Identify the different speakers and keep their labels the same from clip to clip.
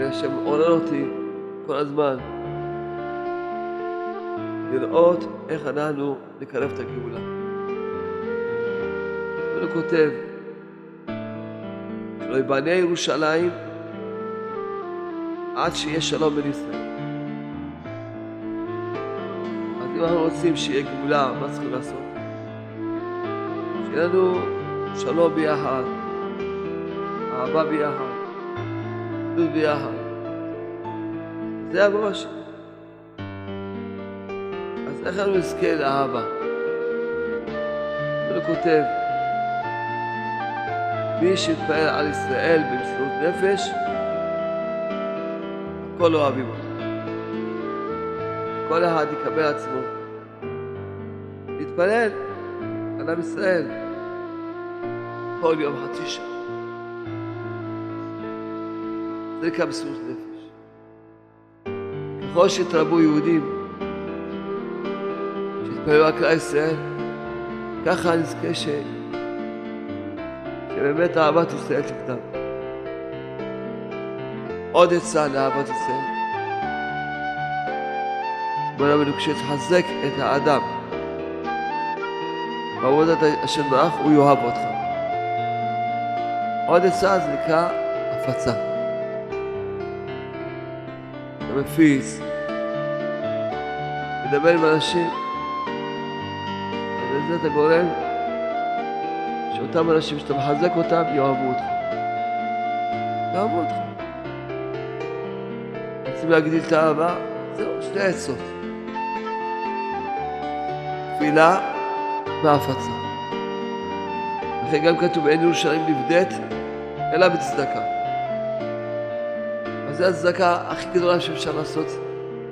Speaker 1: והשם עורר אותי כל הזמן לראות איך אנחנו נקרב את הגאולה. הוא כותב, שלא ייבנה ירושלים עד שיהיה שלום בין ישראל. אז אם אנחנו רוצים שיהיה גאולה, מה צריכים לעשות? שיהיה לנו שלום ביחד, אהבה ביחד, ביחד. זה הראש. אז איך אני נזכה לאהבה? הוא כותב, מי שיתפעל על ישראל במסירות נפש, הכל אוהבים אותו. כל אחד יקבל עצמו. להתפלל על עם ישראל כל יום חצי שעה. זה נקרא מסירות נפש. ככל שיתרבו יהודים שיתפללו על כלל ישראל, ככה נזכה ש... שבאמת אהבת ישראל תקדם. עוד עצה לאהבת ישראל. בוא נאמר, כשתחזק את האדם בעבודת השם ברך, הוא יאהב אותך. עוד עצה זה נקרא הפצה. מפיץ, מדבר עם אנשים, וזה אתה גורם שאותם אנשים שאתה מחזק אותם יאהבו אותך. יאהבו אותך. רוצים להגדיל את האהבה? זהו, שתי עצות. תפילה והפצה. לכן גם כתוב אין ירושלים נבדית אלא בצדקה. זו הצדקה הכי גדולה שאפשר לעשות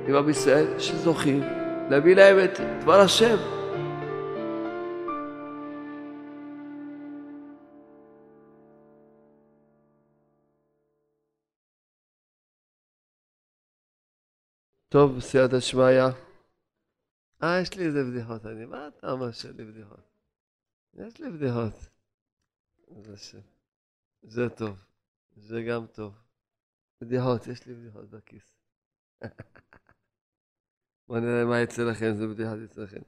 Speaker 1: עם עם ישראל, שזוכים להביא להם את דבר השם. טוב, בסייעתא שמיא. אה, יש לי איזה בדיחות. אני, מה אתה אומר שאין לי בדיחות? יש לי בדיחות. זה. זה טוב. זה גם טוב. בדיחות, יש לי בדיחות בכיס. בוא נראה מה יצא לכם, איזה בדיחות יצא לכם.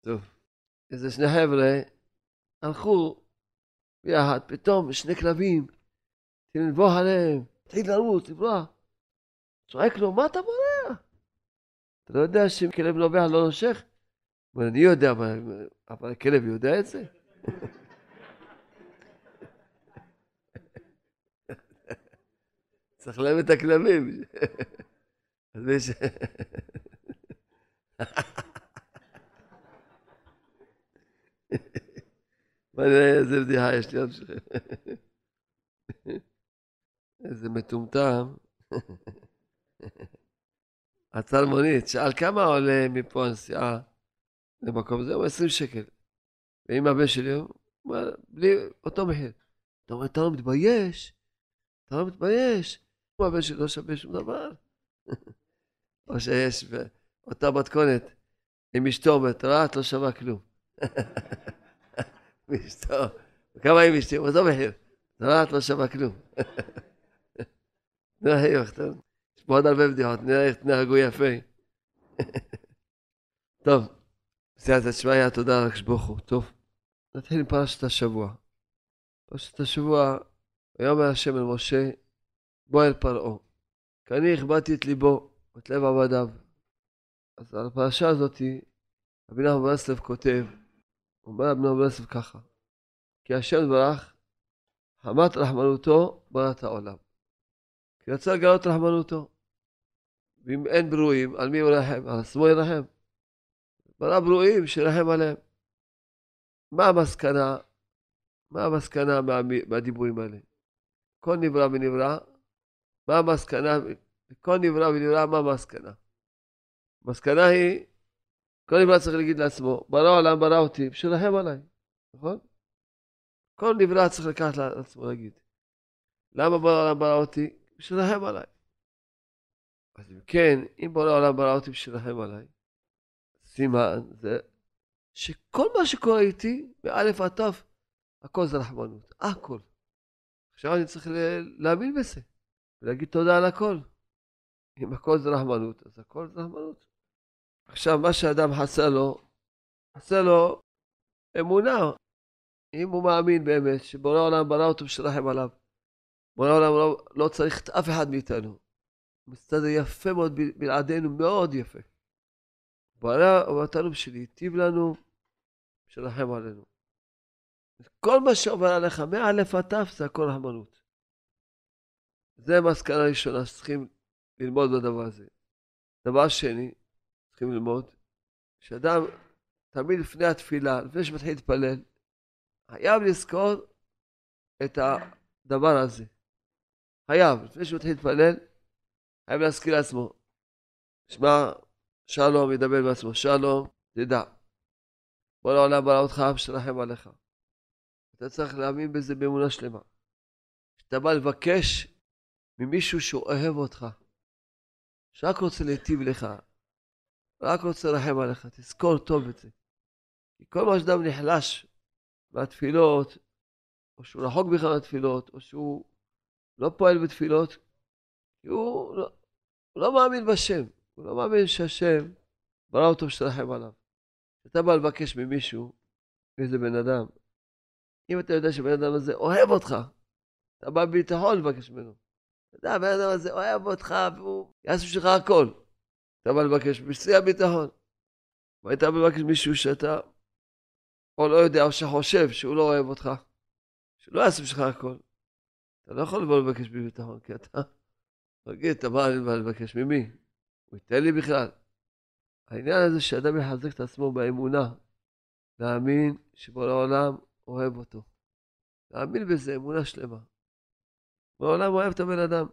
Speaker 1: טוב. איזה שני חבר'ה הלכו ביחד, פתאום שני כלבים, התחילו לנבוח עליהם, התחיל לרוץ, לברוח. צועק לו, מה אתה בורח? אתה לא יודע שאם כלב נובח לא נושך? אבל אני יודע, אבל הכלב יודע את זה? צריך להם את הכלבים. אז יש... בוא נראה איזה בדיחה יש לי עוד שלכם. איזה מטומטם. עצר מונית, שאל כמה עולה מפה הנסיעה למקום הזה? הוא 20 שקל. ואם הבן שלי, הוא אומר, בלי אותו מחיר. אתה אומר, אתה לא מתבייש? אתה לא מתבייש? הוא הבן שלי לא שווה שום דבר. או שיש אותה מתכונת עם אשתו אומרת, ראה, את לא שווה כלום. ואשתו, כמה עם אשתי? אותו מחיר. את לא שווה כלום. נו, היי, טוב. יש פה עוד הרבה בדיחות, נראה איך תנהגו יפה. טוב, בסייעתא שמיא, תודה ברוך הוא. טוב, נתחיל עם פרשת השבוע. פרשת השבוע, ויאמר השם אל משה, בוא אל פרעה. כי אני הכבדתי את ליבו, את לב עבדיו. אז על הפרשה הזאתי, רבי נחמן ברסלב כותב, אומר רבי נחמן ברסלב ככה, כי השם ברך, חמת רחמנותו ברא את העולם. כי רצה לגלות רחמנותו. ואם אין ברואים, על מי הוא ירחם? על עצמו ירחם. ברא ברואים, שירחם עליהם. מה המסקנה? מה המסקנה מה, מהדיבורים האלה? כל נברא ונברא, מה המסקנה? כל נברא ונברא, מה המסקנה? המסקנה היא, כל נברא צריך להגיד לעצמו, ברא עולם, ברא אותי, שירחם עליי, נכון? כל נברא צריך לקחת לעצמו להגיד. למה ברא עולם ברא אותי? בשבילכם עליי. אז אם כן, אם בורא העולם ברא אותי בשבילכם עליי, סימן זה שכל מה שקורה איתי, מאלף עד תו, הכל זה רחמנות, הכל. עכשיו אני צריך להאמין בזה. ולהגיד תודה על הכל. אם הכל זה רחמנות, אז הכל זה רחמנות. עכשיו, מה שאדם חסר לו, חסר לו אמונה. אם הוא מאמין באמת שבורא העולם ברא אותו ושרחם עליו, בורא העולם לא, לא צריך את אף אחד מאיתנו. הוא מסתדר יפה מאוד בלעדינו, מאוד יפה. ברא אותנו בשביל להיטיב לנו, בשביל עלינו. כל מה שעובר עליך, מאלף עד תף, זה הכל רחמנות. זה המסקנה הראשונה שצריכים ללמוד בדבר הזה. דבר שני, צריכים ללמוד, שאדם תמיד לפני התפילה, לפני שמתחיל להתפלל, חייב לזכור את הדבר הזה. חייב, לפני שמתחיל להתפלל, חייב להזכיר לעצמו. שמע, שלום, ידבר בעצמו, שלום, תדע. בוא לעולם ברא אותך, ושרחם עליך. אתה צריך להאמין בזה באמונה שלמה. כשאתה בא לבקש ממישהו שאוהב אותך, שרק רוצה להיטיב לך, רק רוצה לרחם עליך, תזכור טוב את זה. כי כל מה שאדם נחלש מהתפילות, או שהוא רחוק בכלל מהתפילות, או שהוא לא פועל בתפילות, כי הוא לא, הוא לא מאמין בשם, הוא לא מאמין שהשם ברא אותו שתרחם עליו. כשאתה בא לבקש ממישהו, מאיזה בן אדם, אם אתה יודע שבן אדם הזה אוהב אותך, אתה בא בביטחון לבקש ממנו. אתה יודע, הבן אדם הזה אוהב אותך והוא יעשה בשבילך הכל. אתה בא לבקש בשיא הביטחון. והיית מבקש מישהו שאתה או לא יודע, או שחושב שהוא לא אוהב אותך, שלא יעשה בשבילך הכל. אתה לא יכול לבוא לבקש בביטחון, כי אתה תגיד, אתה בא לבקש ממי? הוא ייתן לי בכלל. העניין הזה שאדם יחזק את עצמו באמונה, להאמין שבכל העולם אוהב אותו. להאמין בזה, אמונה שלמה. העולם אוהב את הבן אדם.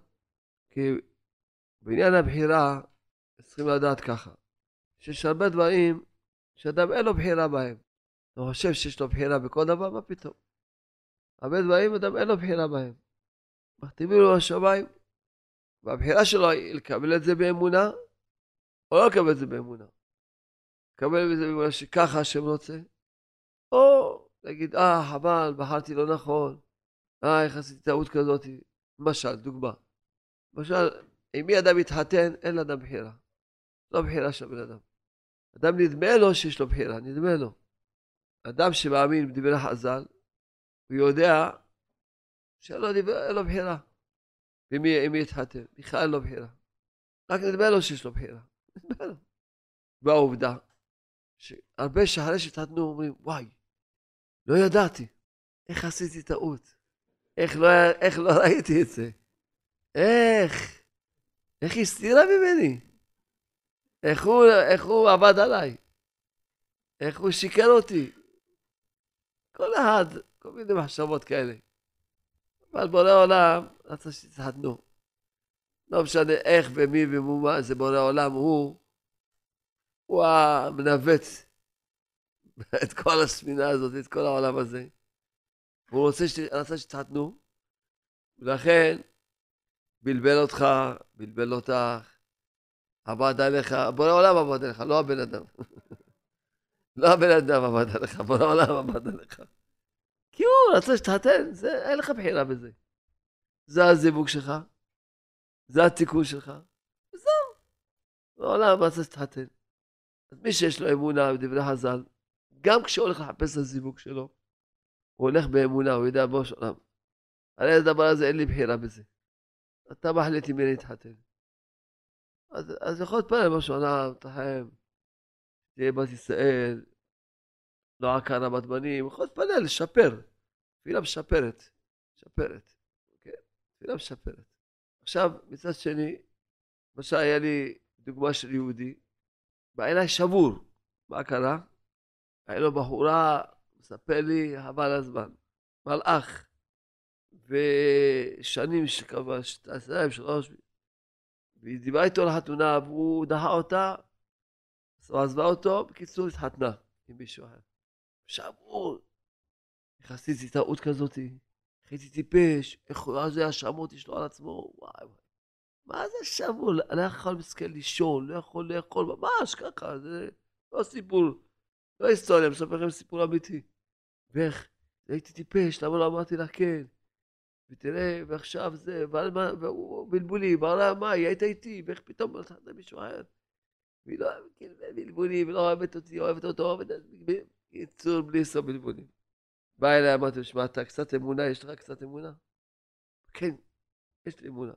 Speaker 1: כי בעניין הבחירה, צריכים לדעת ככה, שיש הרבה דברים שאדם אין לו בחירה בהם. הוא חושב שיש לו בחירה בכל דבר, מה פתאום? הרבה דברים אדם אין לו בחירה בהם. מכתיבים לו השמיים, והבחירה שלו היא לקבל את זה באמונה, או לא לקבל את זה באמונה. לקבל את זה באמונה שככה השם רוצה, או להגיד, אה, חבל, בחרתי לא נכון, אה, איך עשיתי טעות כזאת. למשל, דוגמה. למשל, אם מי אדם מתחתן, אין לאדם בחירה. לא בחירה של בן אדם. אדם נדמה לו שיש לו בחירה, נדמה לו. אדם שמאמין בדברי חז"ל, הוא יודע שאין לו, לו בחירה. ומי מי יתחתן, בכלל אין לו בחירה. רק נדמה לו שיש לו בחירה. נדמה לו. והעובדה, שהרבה שאחרי שהתחתנו אומרים, וואי, לא ידעתי. איך עשיתי טעות? איך לא, איך לא ראיתי את זה? איך? איך היא הסתירה ממני? איך הוא, איך הוא עבד עליי? איך הוא שיקר אותי? כל אחד, כל מיני מחשבות כאלה. אבל בורא עולם רצה שתתחתנו. לא משנה איך ומי ומומה, זה בורא עולם, הוא, הוא המנווט את כל הספינה הזאת, את כל העולם הזה. הוא רוצה ש... רצה שתתחתנו, ולכן בלבל אותך, בלבל אותך, עבד עליך, בורא עולם עבד עליך, לא הבן אדם. לא הבן אדם עבד עליך, בורא עולם עבד עליך. כי הוא רצה שתתחתן, זה, אין לך בחירה בזה. זה הזיווג שלך, זה התיקון שלך, וזהו. העולם רצה שתתחתן. אז מי שיש לו אמונה בדברי חז"ל, גם כשהוא הולך לחפש את הזיווג שלו, הוא הולך באמונה, הוא יודע בוש עולם. הרי הדבר הזה אין לי בחירה בזה. אתה מחליט עם מי להתחתן. אז, אז יכול להתפלל משהו עליו, תחם, תהיה בת ישראל, לא עקר רבת בנים, יכול להתפלל, לשפר. תפילה משפרת, משפרת, כן? תפילה משפרת. עכשיו, מצד שני, למשל היה לי דוגמה של יהודי, בא אליי שבור, מה קרה? היה לו בחורה, מספר לי, חבל הזמן, מלאך, ושנים שקבע, שתיים, שלוש, והיא דיברה איתו לחתונה, והוא דחה אותה, אז הוא עזבה אותו, בקיצור התחתנה עם מישהו אחר. שבור, איך עשיתי טעות כזאתי, איך הייתי טיפש, איך זה האשמות יש לו על עצמו, וואי וואי. מה זה שבור? לא יכול מסכן לישון, לא יכול לאכול, ממש ככה, זה לא סיפור, לא היסטוריה, מספר לכם סיפור אמיתי. ואיך, הייתי טיפש, למה לא אמרתי לה כן? ותראה, ועכשיו זה, והוא בלבולים, בעולם, מה, היא הייתה איתי, ואיך פתאום נתת מישהו אחר. והיא לא אוהבת, כאילו, בלבולים, ולא אוהבת אותי, אוהבת אותו, אוהבת... קיצור, בלי סוף בלבולים. בא אליי, אמרתי לו, שמע, אתה קצת אמונה, יש לך קצת אמונה? כן, יש לי אמונה.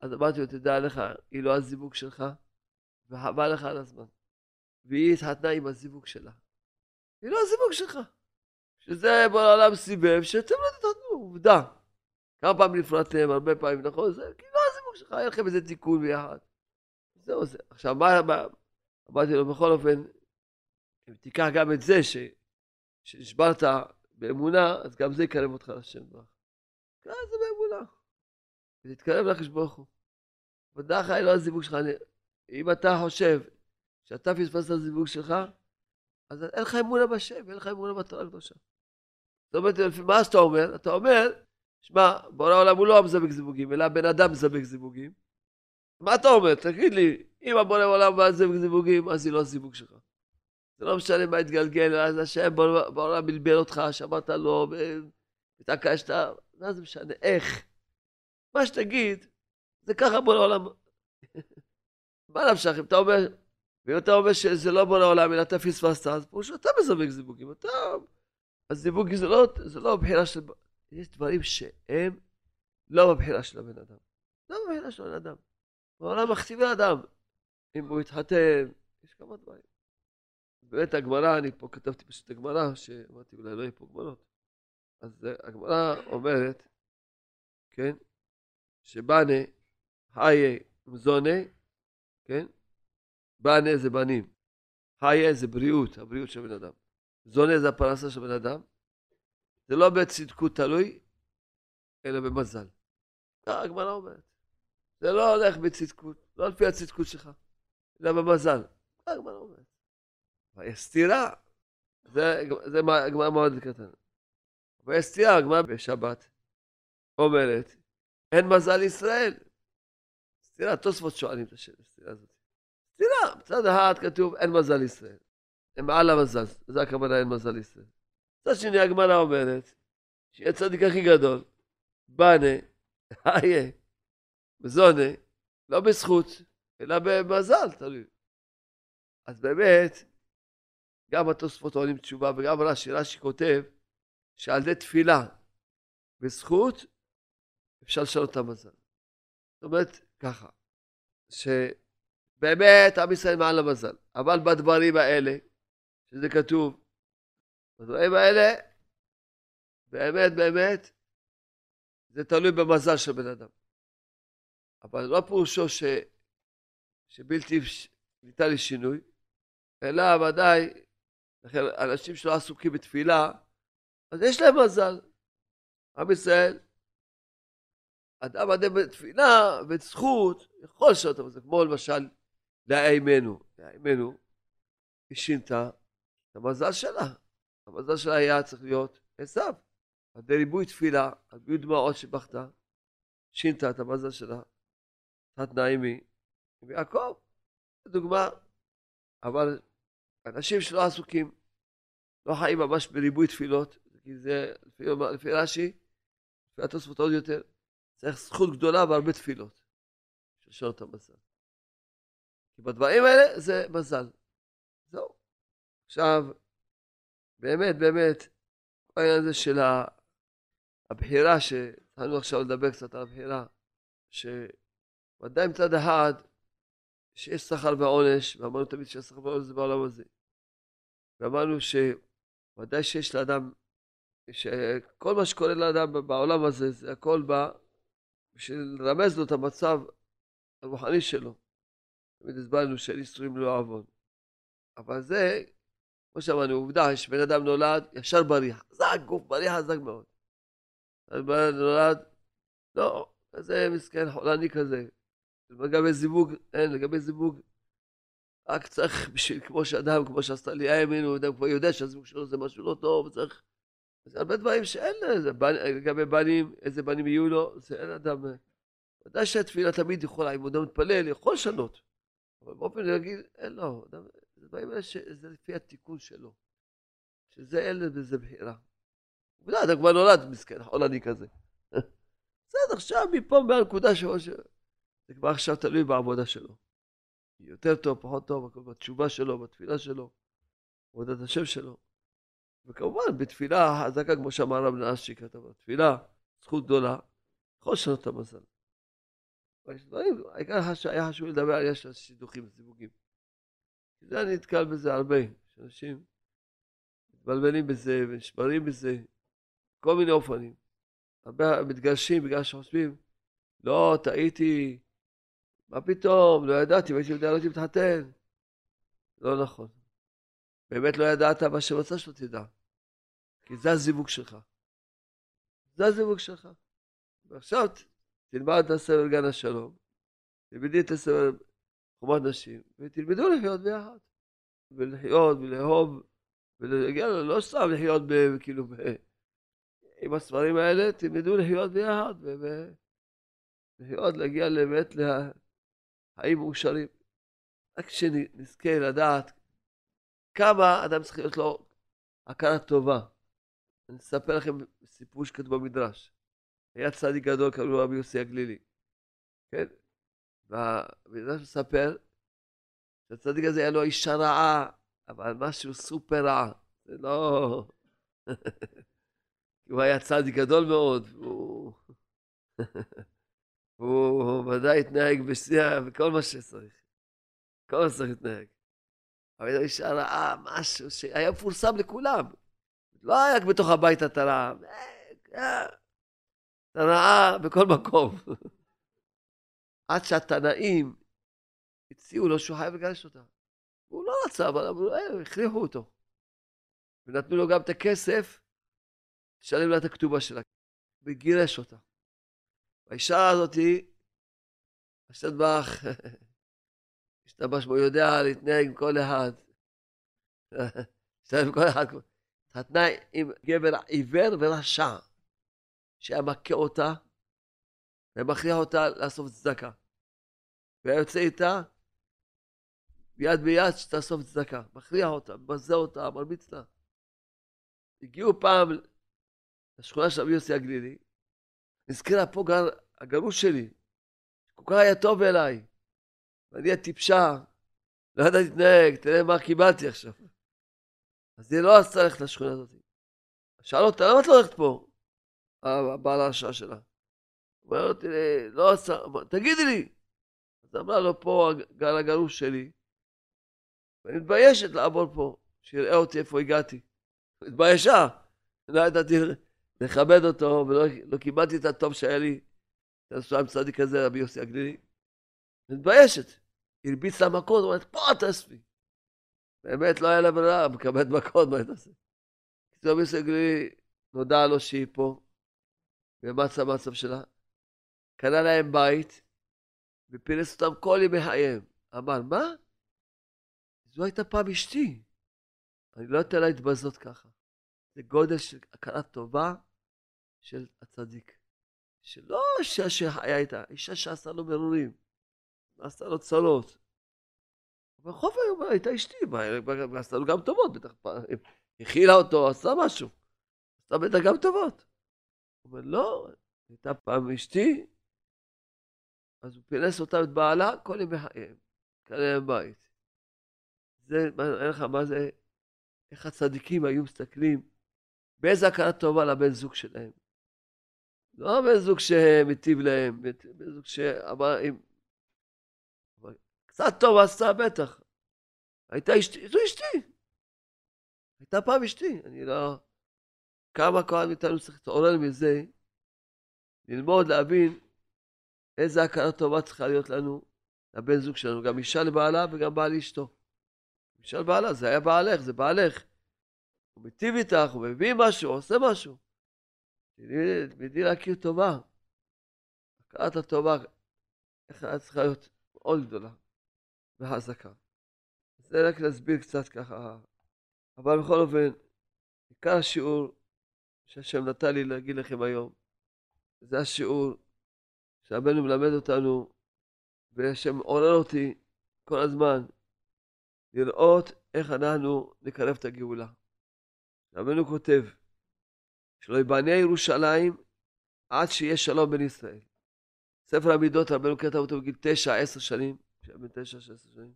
Speaker 1: אז אמרתי לו, תדע לך, היא לא הזיווג שלך, וחבל לך על הזמן. והיא התחתנה עם הזיווג שלה. היא לא הזיווג שלך. שזה בעולם סיבב, שאתם לא תתחתנו, עובדה. כמה פעמים נפרדתם, הרבה פעמים, נכון? זה כאילו לא הזיווג שלך, היה לכם איזה תיקון ביחד. זהו זה. עכשיו, מה, מה, אמרתי לו, בכל אופן, אם תיקח גם את זה, ש, שנשברת באמונה, אז גם זה יקרב אותך לשם ברוך. כן, זה באמונה. ותתקרב לקדוש ברוך הוא. לך, לא הזיווג שלך. אם אתה חושב שאתה פספסת את הזיווג שלך, אז אין לך אמונה בשם, אין לך אמונה בתורה הקדושה. זאת אומרת, מה שאתה אומר? אתה אומר, שמע, בורא העולם הוא לא המזבק זיווגים, אלא הבן אדם מזבק זיווגים. מה אתה אומר? תגיד לי, אם הבורא העולם מזבק זיווגים, אז היא לא הזיווג שלך. זה לא משנה מה התגלגל, אז השם בעולם בלבל אותך, שאמרת לו, והתעקשת, מה זה משנה? איך? מה שתגיד, זה ככה בורא עולם. מה נמשך? אם אתה אומר, ואם אתה אומר שזה לא בורא עולם, אלא אתה פספסת, אז פשוט אתה מזווג זיווגים. אתה... אז זיווג זה לא, זה לא בחירה של... יש דברים שהם לא בבחירה של הבן אדם. לא בבחירה של הבן אדם. העולם מכתיב לאדם. אם הוא יתחתן, יש כמה דברים. באמת הגמרא, אני פה כתבתי פשוט הגמרא, שאמרתי אולי לא יהיו פה גמרות. אז הגמרא אומרת, כן, שבנה, חיה מזונה, כן, בנה זה בנים, חיה זה בריאות, הבריאות של בן אדם. זונה זה הפרנסה של בן אדם. זה לא בצדקות תלוי, אלא במזל. ככה הגמרא אומרת. זה לא הולך בצדקות, לא על פי הצדקות שלך, אלא במזל. ככה הגמרא אומרת. ויש סתירה. זה, זה הגמרא מאוד קטן. ויש סתירה, הגמרא בשבת אומרת, אין מזל ישראל. סתירה, תוספות שואלים את הסתירה הזאת. סתירה, מצד אחד כתוב אין מזל ישראל. הם מעל המזל, זה הכוונה אין מזל ישראל. מצד שני הגמרא אומרת, שיהיה צדיק הכי גדול, בנה, איה, מזונה, לא בזכות, אלא במזל, תלוי. אז באמת, גם התוספות עולים תשובה וגם רש"י, רש"י כותב שעל ידי תפילה בזכות אפשר לשנות את המזל. זאת אומרת, ככה, שבאמת עם ישראל מעל המזל, אבל בדברים האלה, שזה כתוב, בדברים האלה, באמת באמת, זה תלוי במזל של בן אדם. אבל לא פירושו ש... שבלתי ניתן לשינוי, אלא ודאי, לכן אנשים שלא עסוקים בתפילה, אז יש להם מזל. עם ישראל, אדם אדם בתפילה וזכות, יכול לשנות את זה, כמו למשל לאימנו. לאימנו, היא שינתה את המזל שלה. המזל שלה היה צריך להיות עשיו. על ידי ריבוי תפילה, על ריבוי דמעות שבכתה, שינתה את המזל שלה. התנאים היא עם יעקב, לדוגמה. אבל אנשים שלא עסוקים, לא חיים ממש בריבוי תפילות, כי זה לפי, לפי רש"י, לפי התוספות עוד יותר, צריך זכות גדולה והרבה תפילות. של שנות המזל. כי בדברים האלה זה מזל. זהו. עכשיו, באמת, באמת, העניין הזה של הבחירה, שהתחלנו עכשיו לדבר קצת על הבחירה, שוודאי מצד אחד, שיש שכר ועונש, ואמרנו תמיד שהשכר ועונש זה בעולם הזה. ואמרנו שוודאי שיש לאדם, שכל מה שקורה לאדם בעולם הזה, זה הכל בא בשביל לרמז לו את המצב הרוחני שלו. תמיד הסברנו שאין איסורים לא עוון. אבל זה, כמו שאמרנו, עובדה שבן אדם נולד ישר בריא, חזק, גוף בריא חזק מאוד. בן אדם נולד, לא, כזה מסכן, חולני כזה. לגבי זיווג, אין, לגבי זיווג, רק צריך בשביל, כמו שאדם, כמו שעשתה לי האמינו, אדם כבר יודע שהזיווג שלו זה משהו לא טוב, צריך... זה הרבה דברים שאין לזה, לגבי בנים, איזה בנים יהיו לו, זה אין אדם... ודאי שהתפילה תמיד יכולה, אם אדם מתפלל, יכול לשנות. אבל באופן רגיל, אין לו. זה דברים האלה שזה לפי התיקון שלו. שזה אין לזה בחירה. עובדה, אתה כבר נולד מסכן, חולני כזה. בסדר, עכשיו מפה מהנקודה שלו, זה כבר עכשיו תלוי בעבודה שלו. יותר טוב, פחות טוב, בתשובה שלו, בתפילה שלו, עבודת השם שלו. וכמובן, בתפילה חזקה, כמו שאמר רב נאסי כתב, בתפילה, זכות גדולה, יכול לשנות את המזל. העיקר היה חשוב לדבר על יש שידוכים וסיווגים. זה אני נתקל בזה הרבה, שאנשים מתבלבלים בזה ונשברים בזה, כל מיני אופנים. הרבה מתגרשים בגלל שחושבים, לא, טעיתי, מה פתאום, לא ידעתי, והייתי יודע, לא הייתי מתחתן. לא נכון. באמת לא ידעת מה שרצה שלא תדע. כי זה הזיווג שלך. זה הזיווג שלך. ועכשיו תלמד את הסבל גן השלום, תלמדי את הסבל חומת נשים, ותלמדו לחיות ביחד. ולחיות ולאהוב, ולהגיע, לא סתם לחיות ב, כאילו ב, עם הספרים האלה, תלמדו לחיות ביחד, ולחיות, להגיע באמת לחיים מאושרים. רק שנזכה לדעת כמה אדם צריך להיות לו הכרה טובה. אני אספר לכם סיפור שכתוב במדרש. היה צדיק גדול, קראו לו רבי יוסי הגלילי. כן? והמדרש מספר שהצדיק הזה היה לו אישה רעה, אבל משהו סופר רע. זה לא... הוא היה צדיק גדול מאוד, והוא... הוא ודאי התנהג בשיא, בכל מה שצריך. כל מה שצריך להתנהג. אבל זו אישה רעה, משהו שהיה מפורסם לכולם. לא היה רק בתוך הבית אתה רעה בכל מקום. עד שהתנאים הציעו לו שהוא חייב לגרש אותה. הוא לא רצה, אבל אמרו, אה, הכריחו אותו. ונתנו לו גם את הכסף, לשלם לה את הכתובה שלה, וגירש אותה. האישה הזאתי, השטבח, השתבש בו, יודע להתנהג עם כל אחד. השתבח עם כל אחד. התחתנה עם גבר עיוור ורשע, שהיה מכה אותה ומכריח אותה לאסוף צדקה. והיה יוצא איתה יד ביד שתאסוף צדקה. מכריח אותה, מבזה אותה, מרביץ לה. הגיעו פעם לשכונה של רבי יוסי הגלילי, נזכרה פה גר הגרוש שלי, כל כך היה טוב אליי, ואני הטיפשה, לא ידעתי להתנהג, תראה מה קיבלתי עכשיו. אז היא לא רצתה ללכת לשכונה הזאת. שאל אותה, למה את לא הולכת פה? הבעל הרשעה שלה. אומר אותי, לא רצה, תגידי לי. אז אמרה לו, פה גר הגרוש שלי, ואני מתביישת לעבור פה, שיראה אותי איפה הגעתי. התביישה. לא ידעתי לכבד אותו, ולא לא קיבלתי את הטוב שהיה לי. עם צדיק כזה, רבי יוסי הגלילי. מתביישת. הרביץ לה מכות, אומרת, פה תאספי. באמת לא היה לה ברירה, מקבלת מכות, מה היא תעשה? רבי יוסי הגלילי, נודע לו שהיא פה, ומה המצב שלה? קנה להם בית, ופילס אותם כל ימי חייהם. אמר, מה? זו הייתה פעם אשתי. אני לא אתן לה להתבזות ככה. זה גודל של הכרה טובה של הצדיק. שלא אישה שחיה איתה, אישה שעשה לו מרורים, ועשתה לו צרות. אבל היום הייתה אשתי, ועשתה לו גם טובות, בטח הכילה אותו, עשה משהו. עשתה בטח גם טובות. אומר, לא, הייתה פעם אשתי, אז הוא פינס אותה את בעלה כל ימי חייהם, כאן להם בית. זה, אין לך מה זה, איך הצדיקים היו מסתכלים, באיזה הכרה טובה לבן זוג שלהם. לא בן זוג שמיטיב להם, בן זוג שאמר, אם... קצת טוב עשתה בטח. הייתה אשתי, זו אשתי. הייתה פעם אשתי, אני לא... כמה כהן מאיתנו צריך להתעורר מזה, ללמוד, להבין איזה הכרה טובה צריכה להיות לנו, לבן זוג שלנו, גם אישה לבעלה וגם בעל לאשתו. אישה לבעלה, זה היה בעלך, זה בעלך. הוא מיטיב איתך, הוא מביא משהו, הוא עושה משהו. תלמדי להכיר טובה. הכרת הטובה, איך היה צריכה להיות מאוד גדולה וחזקה. זה רק להסביר קצת ככה. אבל בכל אופן, עיקר השיעור שהשם נתן לי להגיד לכם היום, זה השיעור שהבנו מלמד אותנו, והשם עורר אותי כל הזמן לראות איך אנחנו נקרב את הגאולה. רבנו כותב, שלא יבנה ירושלים עד שיהיה שלום בין ישראל. ספר המידות, רבנו כתב אותו בגיל תשע, עשר שנים, כשהיה בן תשע, עשר שנים.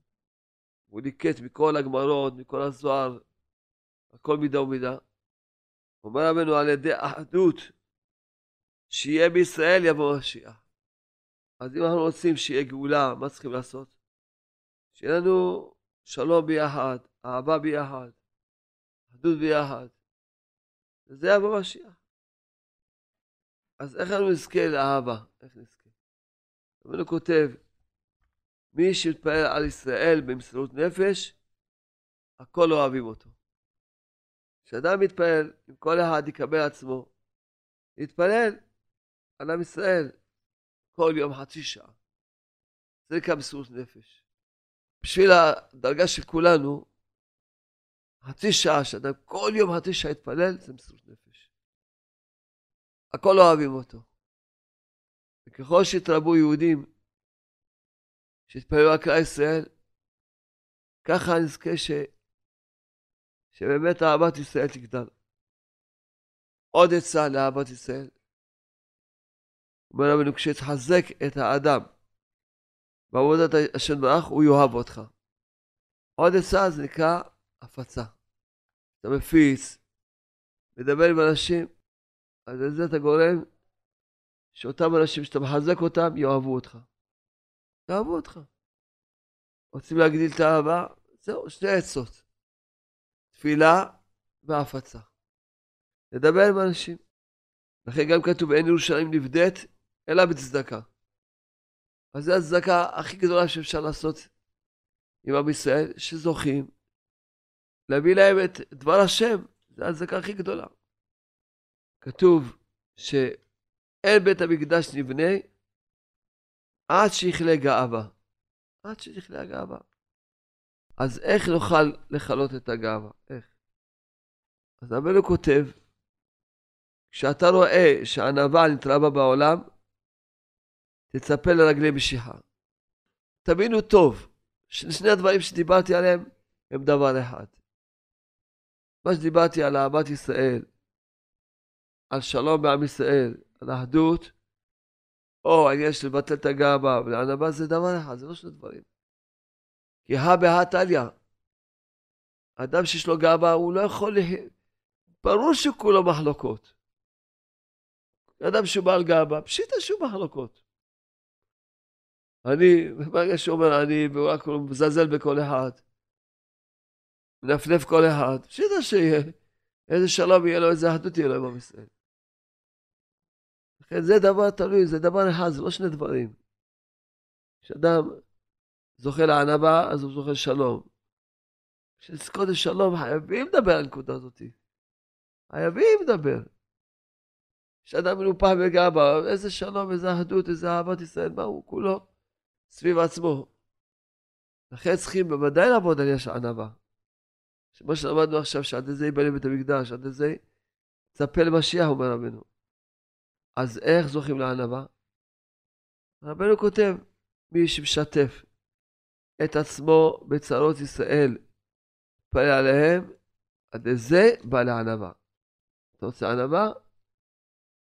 Speaker 1: הוא ליקט מכל הגמרות, מכל הזוהר, הכל מידה ומידה. אומר רבנו על ידי אחדות, שיהיה בישראל יבוא משיח. אז אם אנחנו רוצים שיהיה גאולה, מה צריכים לעשות? שיהיה לנו שלום ביחד, אהבה ביחד, אחדות ביחד. וזה יבוא משיח. אז איך אנחנו נזכה לאהבה? איך נזכה? רבנו כותב, מי שמתפלל על ישראל במסירות נפש, הכל אוהבים אותו. כשאדם מתפלל, אם כל אחד יקבל עצמו, להתפלל על עם ישראל כל יום חצי שעה. זה נקרא מסירות נפש. בשביל הדרגה של כולנו, חצי שעה, שאדם כל יום חצי שעה יתפלל, זה מסירות נפש. הכל לא אוהבים אותו. וככל שהתרבו יהודים שהתפללו על כלל ישראל, ככה נזכה. שבאמת אהבת ישראל תגדל. עוד עצה לאהבת ישראל. אומר רבנו, כשתחזק את האדם בעבודת השם ברך, הוא יאהב אותך. עוד עצה זה נקרא הפצה. אתה מפיץ, מדבר עם אנשים, אז לזה אתה גורם שאותם אנשים שאתה מחזק אותם, יאהבו אותך. יאהבו אותך. רוצים להגדיל את האהבה? זהו, שתי עצות. תפילה והפצה. לדבר עם אנשים. לכן גם כתוב, אין ירושלים נבדית, אלא בצדקה. אז זו הצדקה הכי גדולה שאפשר לעשות עם עם ישראל, שזוכים להביא להם את דבר השם, זו הצדקה הכי גדולה. כתוב שאין בית המקדש נבנה עד שיכלה גאווה. עד שיכלה הגאווה. אז איך נוכל לכלות את הגאווה? איך? אז רבנו כותב, כשאתה רואה שהענווה נתראה בה בעולם, תצפה לרגלי משיחה. תבינו טוב, ששני הדברים שדיברתי עליהם הם דבר אחד. מה שדיברתי על אהבת ישראל, על שלום בעם ישראל, על אחדות, או העניין של לבטל את הגאווה ולענווה זה דבר אחד, זה לא שני דברים. כי הא בהא תליא. אדם שיש לו גאווה, הוא לא יכול... לה... ברור שכולו מחלוקות. אדם שהוא בעל גאווה, פשיטה שהוא מחלוקות. אני, ברגע שהוא אומר, אני רק מזלזל בכל אחד, מנפנף כל אחד, פשיטה שיהיה, איזה שלום יהיה לו, איזה אחדות יהיה לו עם עם ישראל. לכן זה דבר תלוי, זה דבר אחד, זה לא שני דברים. כשאדם זוכה לענווה, אז הוא זוכה שלום. כשנזכות לשלום, חייבים לדבר על הנקודה הזאת. חייבים לדבר. כשאדם מנופח בגאווה, איזה שלום, איזה אחדות, איזה אהבת ישראל, מה הוא כולו סביב עצמו. לכן צריכים בוודאי לעבוד על יש ענווה. כמו שלמדנו עכשיו, שעד לזה ייבנה בית המקדש, עד לזה צפה למשיח, אומר רבנו. אז איך זוכים לענווה? רבנו כותב, מי שמשתף את עצמו בצרות ישראל, פלא עליהם, עד לזה בא לענווה. אתה רוצה ענווה?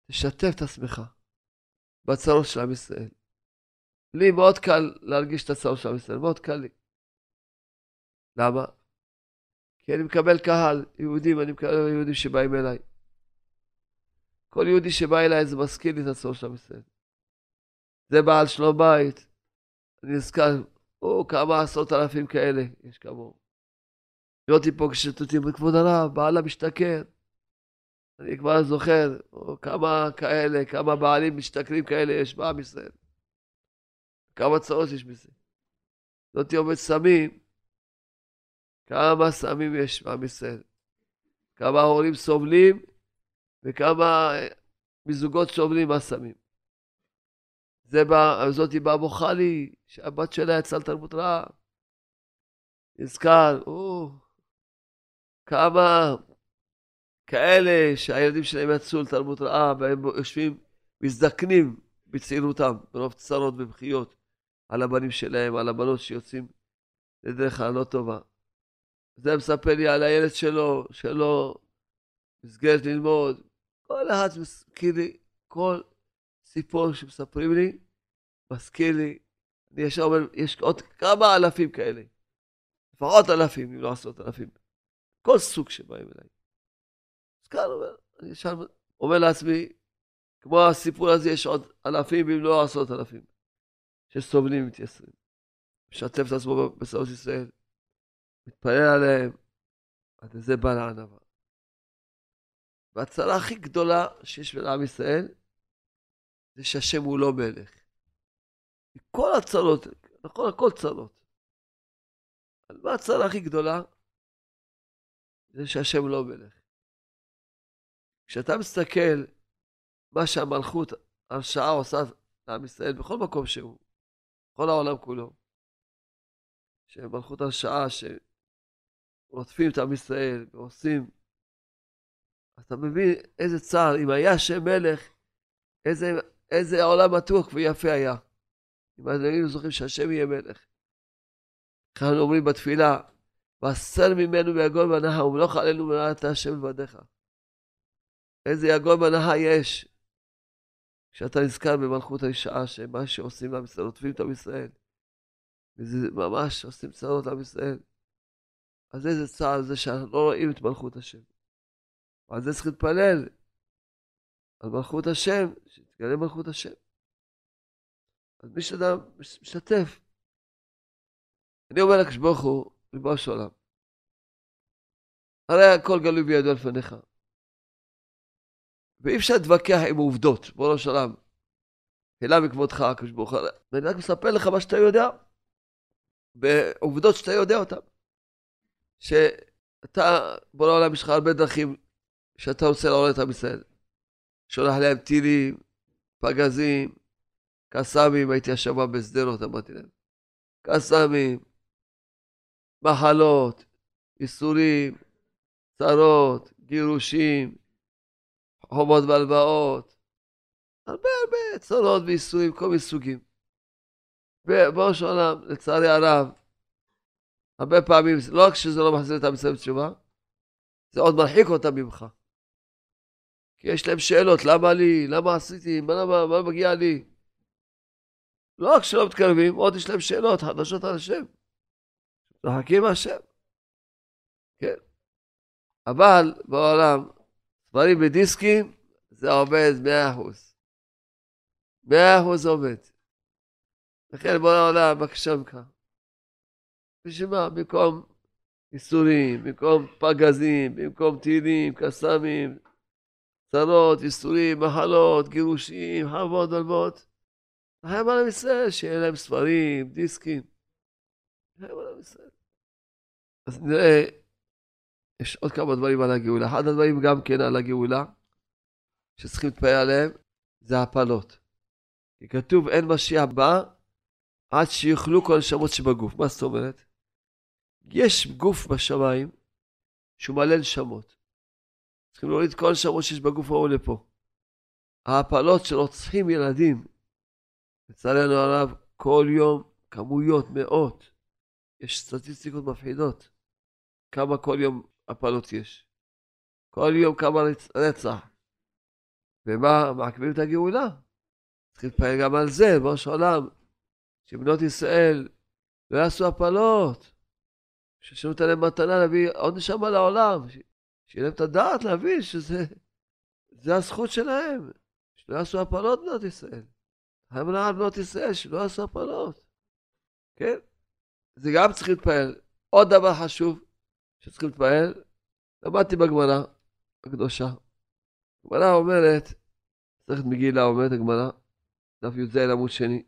Speaker 1: תשתף את עצמך בצרות של עם ישראל. לי מאוד קל להרגיש את הצרות של עם ישראל, מאוד קל לי. למה? כי אני מקבל קהל, יהודים, אני מקבל יהודים שבאים אליי. כל יהודי שבא אליי זה מזכיר לי את הצורך של עם ישראל. זה בעל שלום בית. אני נזכר, או כמה עשרות אלפים כאלה, יש כמוהו. אותי פה כשתותים בכבוד הרב, בעל המשתכר. אני כבר זוכר, או כמה כאלה, כמה בעלים משתכרים כאלה יש בעם ישראל. כמה צרות יש בזה. זאתי עומד סמים, כמה סמים יש בעם ישראל. כמה ההורים סובלים וכמה מזוגות סובלים מהסמים. זה בא, זאתי באה בוכה לי, שהבת שלה יצאה לתרבות רעה. נזכר, או, כמה כאלה שהילדים שלהם יצאו לתרבות רעה והם יושבים, מזדקנים בצעירותם, ברוב צרות ובכיות, על הבנים שלהם, על הבנות שיוצאים לדרך הלא טובה. זה מספר לי על הילד שלו, שלו מסגרת ללמוד. כל אחד לי, כל סיפור שמספרים לי, מזכיר לי, אני ישר אומר, יש עוד כמה אלפים כאלה. לפחות אלפים, אם לא עשרות אלפים. כל סוג שבאים אליי. אז כאן אומר, אני ישר אומר לעצמי, כמו הסיפור הזה, יש עוד אלפים, אם לא עשרות אלפים, שסובלים ומתייסרים. משתף את עצמו בסערות ישראל, מתפלל עליהם, עד לזה בא לענווה. והצרה הכי גדולה שיש לעם ישראל, זה שהשם הוא לא מלך. כל הצרות, נכון, הכל צרות. אבל מה הצרה הכי גדולה? זה שהשם לא מלך. כשאתה מסתכל מה שהמלכות, הרשעה עושה לעם ישראל בכל מקום שהוא, בכל העולם כולו, שמלכות הרשעה, שרודפים את עם ישראל ועושים, אתה מבין איזה צער, אם היה שם מלך, איזה, איזה עולם מתוק ויפה היה. אם היינו זוכרים שהשם יהיה מלך. אנחנו אומרים בתפילה, והסר ממנו ויגון בנחה, ומלוך עלינו מנהלת השם לבדיך. איזה יגון בנחה יש, כשאתה נזכר במלכות הישעה, שמה שעושים לעם ישראל, עוטפים את עם ישראל, וזה ממש עושים צרות לעם ישראל. אז איזה צער זה שאנחנו לא רואים את מלכות השם. ועל זה צריך להתפלל, על מלכות השם, שתגלה מלכות השם. אז מי שאדם משתתף. אני אומר לקדוש ברוך הוא, ריבונו של עולם, הרי הכל גלוי בידו לפניך. ואי אפשר להתווכח עם עובדות, ריבונו של עולם. הילה מכבודך, הקדוש ברוך הוא. ואני רק מספר לך מה שאתה יודע, בעובדות שאתה יודע אותן. שאתה, בורא העולם, יש לך הרבה דרכים שאתה רוצה לעורר את עם ישראל. שולח להם טילים, פגזים, קסאמים, הייתי השבוע בשדרות, אמרתי להם. קסאמים, מחלות, איסורים, צרות, גירושים, חומות והלוואות, הרבה הרבה צרות ואיסורים, כל מיני סוגים. ובראש העולם, לצערי הרב, הרבה פעמים, לא רק שזה לא מחזיר את ישראל בתשובה, זה עוד מרחיק אותם ממך. כי יש להם שאלות, למה לי, למה עשיתי, מה, למה, מה מגיע לי? לא רק שלא מתקרבים, עוד יש להם שאלות חדשות על השם. צוחקים מהשם. כן. אבל בעולם, דברים בדיסקים, זה עובד מאה אחוז. מאה אחוז עובד. לכן בוא לעולם, בבקשה ממך. בשביל מה? במקום איסורים, במקום פגזים, במקום טילים, קסאמים, צרות, איסורים, מחלות, גירושים, חרבות, הלוואות. לחיים על עם ישראל, שיהיה להם ספרים, דיסקים. לחיים על עם ישראל. אז נראה, יש עוד כמה דברים על הגאולה. אחד הדברים גם כן על הגאולה, שצריכים להתפעל עליהם, זה הפלות. כי כתוב, אין משיח בא עד שיאכלו כל הנשמות שבגוף. מה זאת אומרת? יש גוף בשמיים שהוא מלא נשמות. צריכים להוריד כל הנשמות שיש בגוף ההוא לפה. ההפלות שרוצחים ילדים, לצערנו הרב, כל יום כמויות, מאות, יש סטטיסטיקות מפחידות. כמה כל יום הפלות יש. כל יום כמה רצח. ומה, מעכבים את הגאולה? צריך להתפעל גם על זה, בראש העולם, שבנות ישראל לא יעשו הפלות. שהשם נותן להם מתנה להביא עוד נשמה לעולם. שיהיה להם את הדעת להבין שזה הזכות שלהם. שלא יעשו הפלות בנות ישראל. אמרה על בנות ישראל שלא עשו הפלות. כן? זה גם צריך להתפעל. עוד דבר חשוב שצריכים להתפעל, למדתי בגמרא הקדושה. הגמרא אומרת, מסכת מגילה אומרת הגמרא, דף י"ז עמוד שני,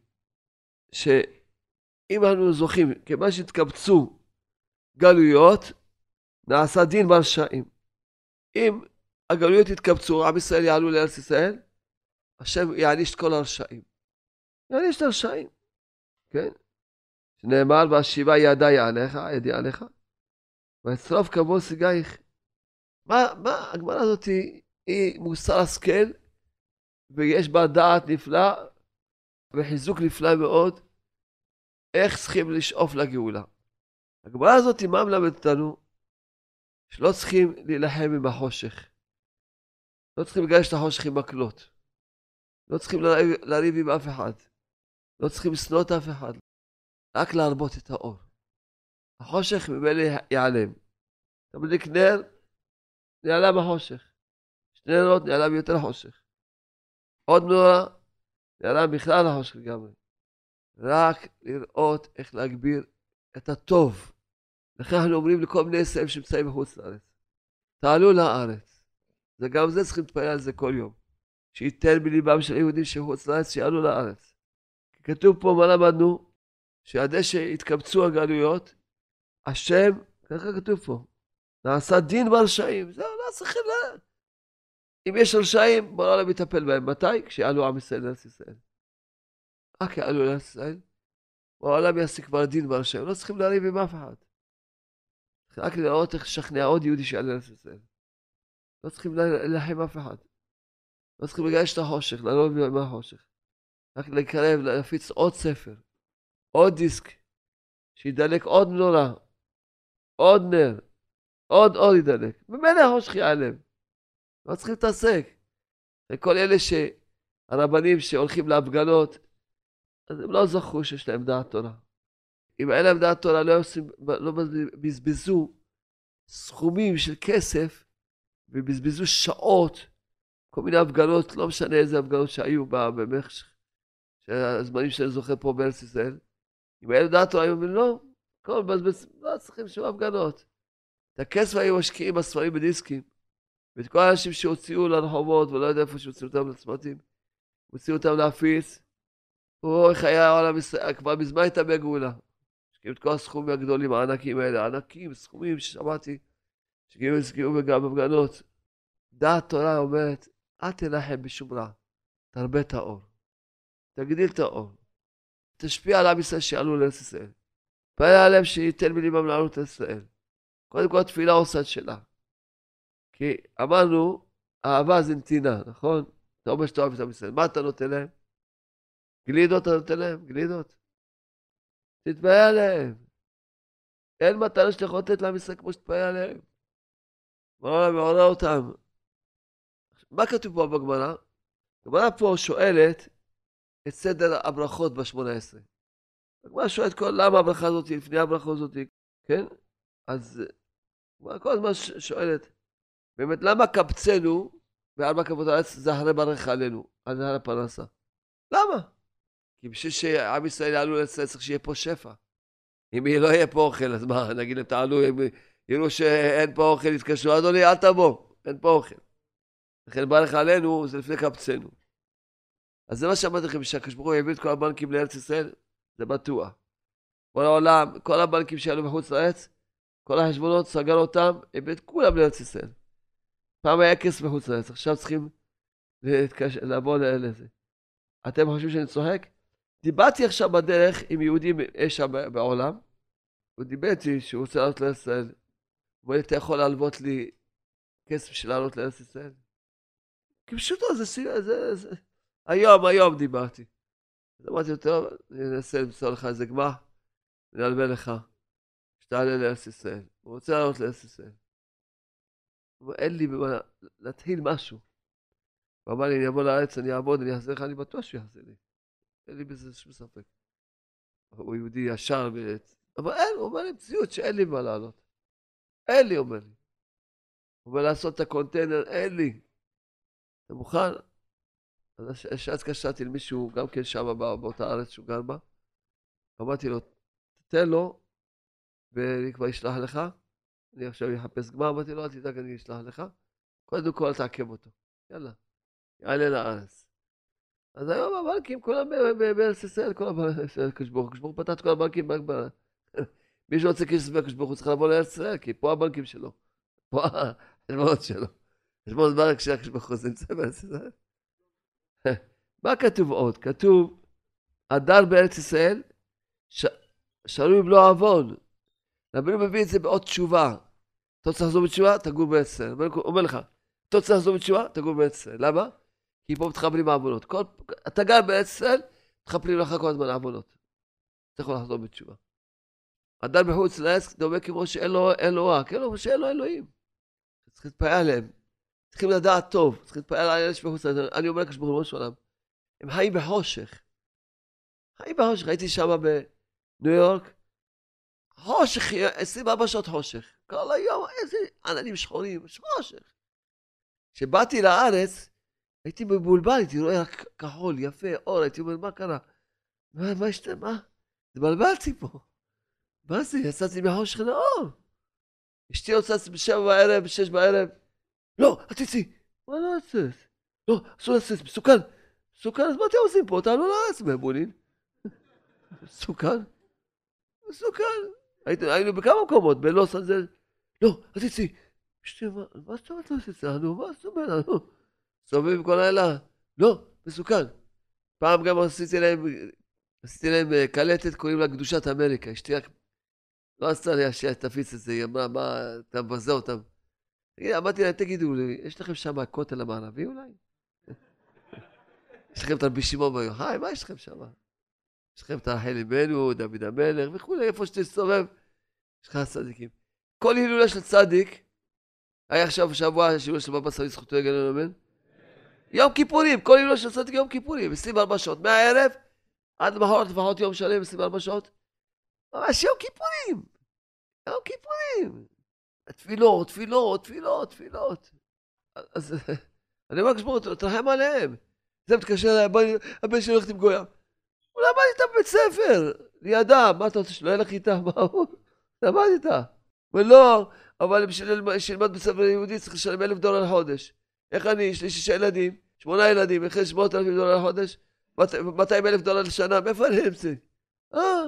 Speaker 1: שאם אנו זוכים, כיוון שהתקבצו גלויות, נעשה דין ברשעים. אם הגלויות יתקבצו, עם ישראל יעלו לארץ ישראל, השם יעניש את כל הרשעים. יעניש את הרשעים, כן? שנאמר, והשיבה ידי עליך, ידי עליך, ואצרוף כבוד סיגייך. מה, מה, הגמרא הזאת היא, היא מוסר השכל, ויש בה דעת נפלא, וחיזוק נפלא מאוד, איך צריכים לשאוף לגאולה. הגמרא הזאת, מה מלמדת אותנו? שלא צריכים להילחם עם החושך. לא צריכים לגרש את החושך עם מקלות. לא צריכים לריב, לריב עם אף אחד. לא צריכים לשנוא את אף אחד. רק להרבות את האור. החושך ממילא ייעלם. אתה מדליק נר, נעלם החושך. שני נרות נעלם יותר חושך. עוד נורה, נעלם בכלל החושך לגמרי. רק לראות איך להגביר את הטוב. לכן אנחנו אומרים לכל מיני ישראל שנמצאים בחוץ לארץ, תעלו לארץ. וגם זה צריכים להתפלל על זה כל יום. שייתן בליבם של היהודים שחוץ לארץ שיעלו לארץ. כתוב פה, מה למדנו? שעד שהתקבצו הגלויות, השם, ככה כתוב פה, נעשה דין ברשעים. זהו, לא צריכים ל... אם יש רשעים, בוא לא יטפל בהם. מתי? כשיעלו עם ישראל לארץ ישראל. רק יעלו לארץ ישראל, העולם יעשה כבר דין ברשעים. לא צריכים לריב עם אף אחד. רק לראות איך לשכנע עוד יהודי שיעלה לארץ ישראל. לא צריכים להילחם אף אחד. לא צריכים לגייש את החושך, לעלות עם החושך. רק לקרב, להפיץ עוד ספר, עוד דיסק, שידלק עוד נורה, עוד נר, עוד אור ידלק. ממילא החושך ייעלם. לא צריכים להתעסק. וכל אלה שהרבנים שהולכים להפגנות, אז הם לא זכו שיש להם דעת תורה. אם אין להם דעת תורה, לא, לא בזבזו סכומים של כסף ובזבזו שעות, כל מיני הפגנות, לא משנה איזה הפגנות שהיו במשך הזמנים שאני זוכר פה בארץ ישראל. אם היה דעת תורה, היו אומרים לא, כל מבזבז, לא צריכים שום הפגנות. את הכסף היו משקיעים בספרים בדיסקים, ואת כל האנשים שהוציאו לרחובות, ולא יודע איפה שהוציאו אותם לצמתים, הוציאו אותם להפיץ, או איך היה העולם כבר מזמן הייתה בגאולה. השקיעו את כל הסכומים הגדולים, הענקים האלה, ענקים, סכומים ששמעתי, שכאילו הזכירו גם בהפגנות. דעת תורה אומרת, אל תנחם בשום רע, תרבה את האור. תגדיל את האור. תשפיע על עם ישראל שיעלו לארץ ישראל. פעל עליהם שייתן מליבם לעלות לארץ ישראל. קודם כל התפילה עושה את שלה. כי אמרנו, אהבה זה נתינה, נכון? אתה אומר שאתה אוהב את עם ישראל. מה אתה נותן להם? גלידות אתה נותן להם? גלידות? תתפלל עליהם. אין מתנה שאתה יכול לתת לעם ישראל כמו שתתפלל עליהם. מעורר מעורר אותם. מה כתוב פה בגמרא? הגמרא פה שואלת את סדר הברכות בשמונה עשרה. הגמרא שואלת כל למה הברכה הזאת לפני הברכה הזאת, כן? אז הגמרא כל הזמן שואלת, באמת למה קבצנו בארבע כבוד הארץ זהרי ברך עלינו, על נהר הפרנסה? למה? כי בשביל שעם ישראל יעלו לארץ צריך שיהיה פה שפע. אם לא יהיה פה אוכל, אז מה, נגיד להם תעלו, אם יראו שאין פה אוכל, יתקשרו, אדוני, אל תבוא, אין פה אוכל. לכן ברך עלינו, זה לפני קבצנו. אז זה מה שאמרתי לכם, שהקדוש ברוך הוא הביא את כל הבנקים לארץ ישראל, זה בטוח. כל העולם, כל הבנקים שעלו מחוץ לארץ, כל החשבונות, סגר אותם, הביא את כולם לארץ ישראל. פעם היה כסף מחוץ לארץ, עכשיו צריכים להתקש... לבוא לזה. אתם חושבים שאני צוחק? דיברתי עכשיו בדרך עם יהודים אי שם בעולם, הוא דיבר איתי שהוא רוצה לעלות לארץ ישראל. הוא אומר לי, אתה יכול להלוות לי כסף של לעלות לארץ ישראל? כי פשוטו, זה, זה, זה, זה, היום, היום דיברתי. אז אמרתי לו, טוב, אני אנסה למצוא לך איזה גמר, אני אלווה לך, שתעלה לארץ ישראל. הוא רוצה לעלות לארץ ישראל. הוא אומר, אין לי במה להתחיל משהו. הוא אמר לי, אני אבוא לארץ, אני אעבוד, אני אחזיר לך, אני בטוח שהוא יחזיר לי. אין לי בזה שום ספק. הוא יהודי ישר. אבל אין, הוא אומר לי מציאות שאין לי מה לעלות. אין לי, אומר לי. הוא אומר לעשות את הקונטיינר, אין לי. אתה מוכן? אז אז התקשרתי למישהו, גם כן שם באותה ארץ שהוא גר בה. אמרתי לו, תתן לו, ואני כבר אשלח לך. אני עכשיו אחפש גמר, אמרתי לו, אל תדאג, אני אשלח לך. קודם כל תעכב אותו. יאללה, יעלה לארץ. אז היום הבנקים, כולם בארץ ישראל, כל הבנקים, קשבור, קשבור פתח את כל הבנקים. מי שרוצה כסף מהקדוש ברוך הוא צריך לבוא לארץ ישראל, כי פה הבנקים שלו. פה החשבונות שלו. חשבון זמן כשהקדוש ברוך הוא נמצא בארץ ישראל. מה כתוב עוד? כתוב, הדר בארץ ישראל, שלום במלוא עוון. רבינו מביא את זה בעוד תשובה. אתה רוצה לחזור בתשובה? תגור בארץ ישראל. הוא אומר לך, אתה רוצה לחזור בתשובה? תגור בארץ ישראל. למה? כי פה מתחברים העוונות. כל... אתה בארץ ישראל, מתחפלים לך כל הזמן העוונות. אתה יכול לחזור בתשובה. אדם מחוץ לארץ דומה כמו שאין לו אלוה, כאילו שאין לו אלוהים. צריך להתפעל עליהם. צריכים לדעת טוב, צריכים להתפעל על אלה שבחוץ לארץ. אני אומר לקדוש ברוך הוא, עולם, הם חיים בחושך. חיים בחושך. הייתי שם בניו יורק, חושך, 24 שעות חושך. כל היום, איזה עננים שחורים, חושך. כשבאתי לארץ, הייתי מבולבל, הייתי רואה רק כחול, יפה, אור, הייתי אומר, מה קרה? מה, מה השתנה? מה? התבלבלתי פה. מה זה? יצאתי מהחושך לאור. אשתי יוצאת בשבע בערב, בשש בערב. לא, אל תצאי. מה לא לצאת? לא, אסור לצאת, מסוכן. מסוכן, אז מה אתם עושים פה? תעלו לארץ מהבולין. מסוכן? מסוכן. היינו בכמה מקומות, בלוס אנזל. לא, אל תצאי. אשתי, מה זאת אומרת לא תצא? נו, מה זאת אומרת? נו. סובבים כל לילה. לא, מסוכן. פעם גם עשיתי להם, עשיתי להם אה, קלטת, קוראים לה קדושת אמריקה. אשתי רק לא עשתה לי שתפיץ את זה, היא אמרה, מה, אתה מבזה אותם. אמרתי להם, תגידו לי, יש לכם שם הכותל המערבי אולי? יש לכם את רבי שמעון בר יוחאי, מה יש לכם שם? יש לכם את רחל אמנו, דוד המלך וכולי, איפה שתסתובב, יש לך צדיקים. כל הילולה של צדיק, היה עכשיו שבוע, השיעור של בבא סבי זכותו יגן אמן. יום כיפורים, כל הילולה של צדיק יום כיפורים, 24 שעות, מהערב עד למחרת לפחות יום שלם, 24 שעות. ממש יום כיפורים, יום כיפורים. תפילות, תפילות, תפילות, תפילות. אז אני אומר הוא, תרחם עליהם. זה מתקשר אליי, הבן שלי הולך עם גויה. הוא למד איתה בבית ספר, לידה, מה אתה רוצה שלא יהיה לך איתה? מה הוא? למד איתה. ולא, אבל בשביל שילמד ספר יהודי צריך לשלם אלף דולר לחודש. איך אני, יש לי שישה ילדים, שמונה ילדים, איך יש שמונת אלפים דולר לחודש? מאתיים אלף דולר לשנה, מאיפה אני אמצא? אה,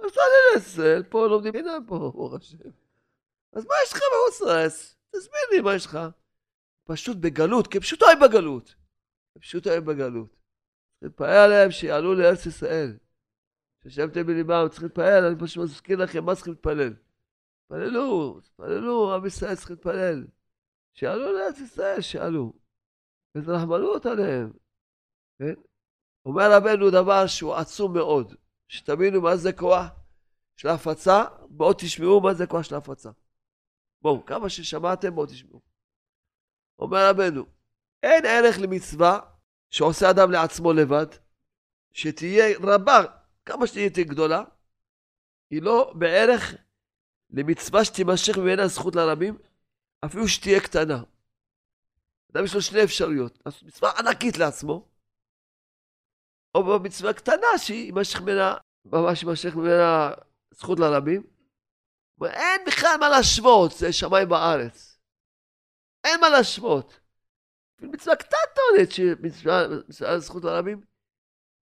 Speaker 1: אז תעלה לעשל, פה לומדים חינם פה, ברוך השם. אז מה יש לך בחוץ לארץ? תסביר לי מה יש לך. פשוט בגלות, כפשוטו היא בגלות. כפשוטו היא בגלות. צריך להתפעל עליהם שיעלו לארץ ישראל. כשישבתם בליבם, צריך להתפעל, אני פשוט מזכיר לכם מה צריכים להתפלל. תפללו, תפללו, עם ישראל צריך להתפלל. שיעלו לארץ ישראל. איזה רחמנות עליהם. כן? אומר רבנו דבר שהוא עצום מאוד. שתבינו מה זה כוח של הפצה, בואו תשמעו מה זה כוח של הפצה. בואו, כמה ששמעתם, בואו תשמעו. אומר רבנו, אין ערך למצווה שעושה אדם לעצמו לבד, שתהיה רבה, כמה שתהיה גדולה, היא לא בערך למצווה שתימשך ממנה זכות לרבים, אפילו שתהיה קטנה. אדם יש לו שני אפשרויות, מצווה ענקית לעצמו, או במצווה קטנה שהיא יימשך ממנה, ממש יימשך ממנה זכות לרבים. ואין בכלל מה להשוות, זה שמיים בארץ. אין מה להשוות. מצווה קטנטונת שמצווה זכות לרבים,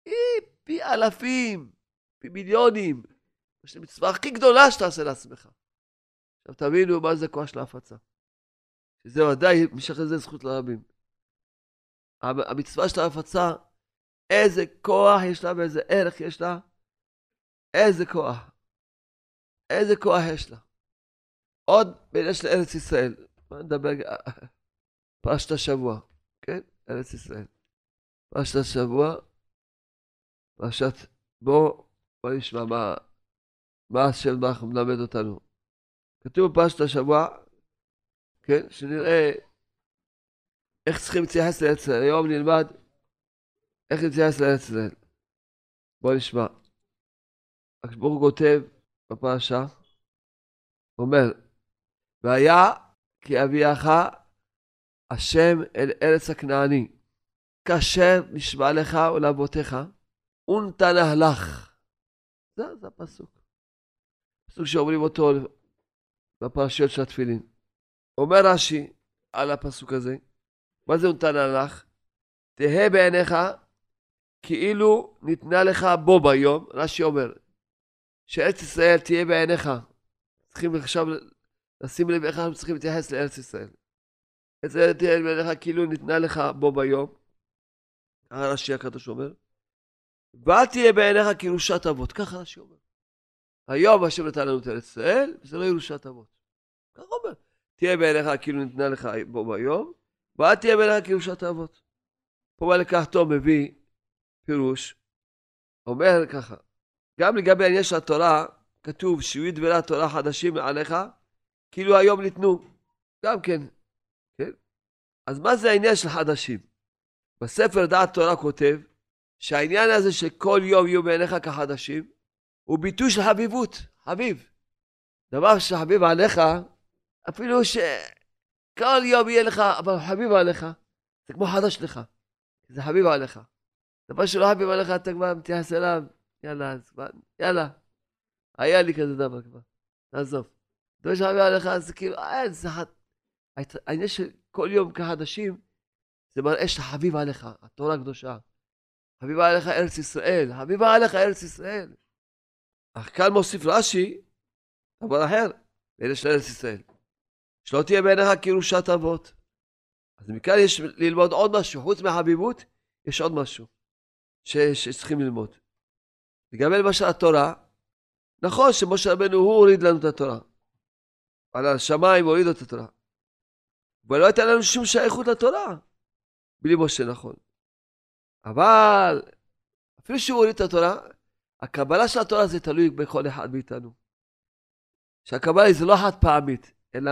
Speaker 1: היא פי אלפים, פי מיליונים. יש מצווה הכי גדולה שתעשה לעצמך. עכשיו תבינו מה זה כוח של ההפצה. שזה ודאי משך לזה זכות לרבים. המצווה של ההפצה, איזה כוח יש לה ואיזה ערך יש לה. איזה כוח. איזה כוח יש לה. עוד בעניין של ארץ ישראל. נדבר פרשת השבוע, כן? ארץ ישראל. פרשת השבוע, פרשת בוא, בוא נשמע מה, מה השם ברוך מלמד אותנו. כתוב בפרשת השבוע, כן? שנראה איך צריכים להתייחס לארץ ישראל. היום נלמד איך להתייחס לארץ ישראל. בוא נשמע. הוא כותב בפרשה, אומר, והיה כי אביאך השם אל ארץ הכנעני, כאשר נשבע לך ולאבותיך, ונתנה לך. זה, זה הפסוק. פסוק שאומרים אותו בפרשיות של התפילין. אומר רש"י על הפסוק הזה, מה זה נתנה לך? תהא בעיניך כאילו ניתנה לך בו ביום, רש"י אומר, שארץ ישראל תהיה בעיניך. צריכים עכשיו לשים לב איך אנחנו צריכים להתייחס לארץ ישראל. ארץ ישראל תהיה בעיניך כאילו ניתנה לך בו ביום. ככה רש"י הקדוש אומר. ואל תהיה בעיניך כירושת אבות, ככה רש"י אומר. היום השם נתן לנו את ארץ ישראל, וזה לא ירושת אבות. ככה אומר. תהיה בעיניך כאילו ניתנה לך בו ביום, ואל תהיה בעיניך כירושת אבות. פה מה לקח טוב מביא פירוש, אומר ככה, גם לגבי העניין של התורה, כתוב שיהיו דברי התורה חדשים מעליך, כאילו היום ניתנו. גם כן, כן? אז מה זה העניין של חדשים? בספר דעת תורה כותב שהעניין הזה שכל יום יהיו בעיניך כחדשים, הוא ביטוי של חביבות, חביב. דבר שחביב עליך, אפילו שכל יום יהיה לך, אבל חביב עליך, זה כמו חדש לך. זה חביב עליך. דבר שלא חביב עליך, אתה כבר מתייחס אליו, יאללה, אז כבר, יאללה. היה לי כזה דבר כבר, תעזוב. דבר שחביב עליך, זה כאילו, אה, זה... העניין של כל יום כחדשים, זה מראה שאתה חביב עליך, התורה הקדושה. חביבה עליך ארץ ישראל, חביבה עליך ארץ ישראל. אך כאן מוסיף רש"י, דבר אחר, באלה של ארץ ישראל. שלא תהיה בעיניך כירושת אבות. אז מכאן יש ללמוד עוד משהו, חוץ מהחביבות, יש עוד משהו ש, שצריכים ללמוד. לגבי למשל התורה, נכון שמשה רבנו הוא הוריד לנו את התורה. על השמיים הוריד את התורה. אבל לא הייתה לנו שום שייכות לתורה בלי משה, נכון. אבל אפילו שהוא הוריד את התורה, הקבלה של התורה זה תלוי בכל אחד מאיתנו. שהקבלה היא זה לא חד פעמית, אלא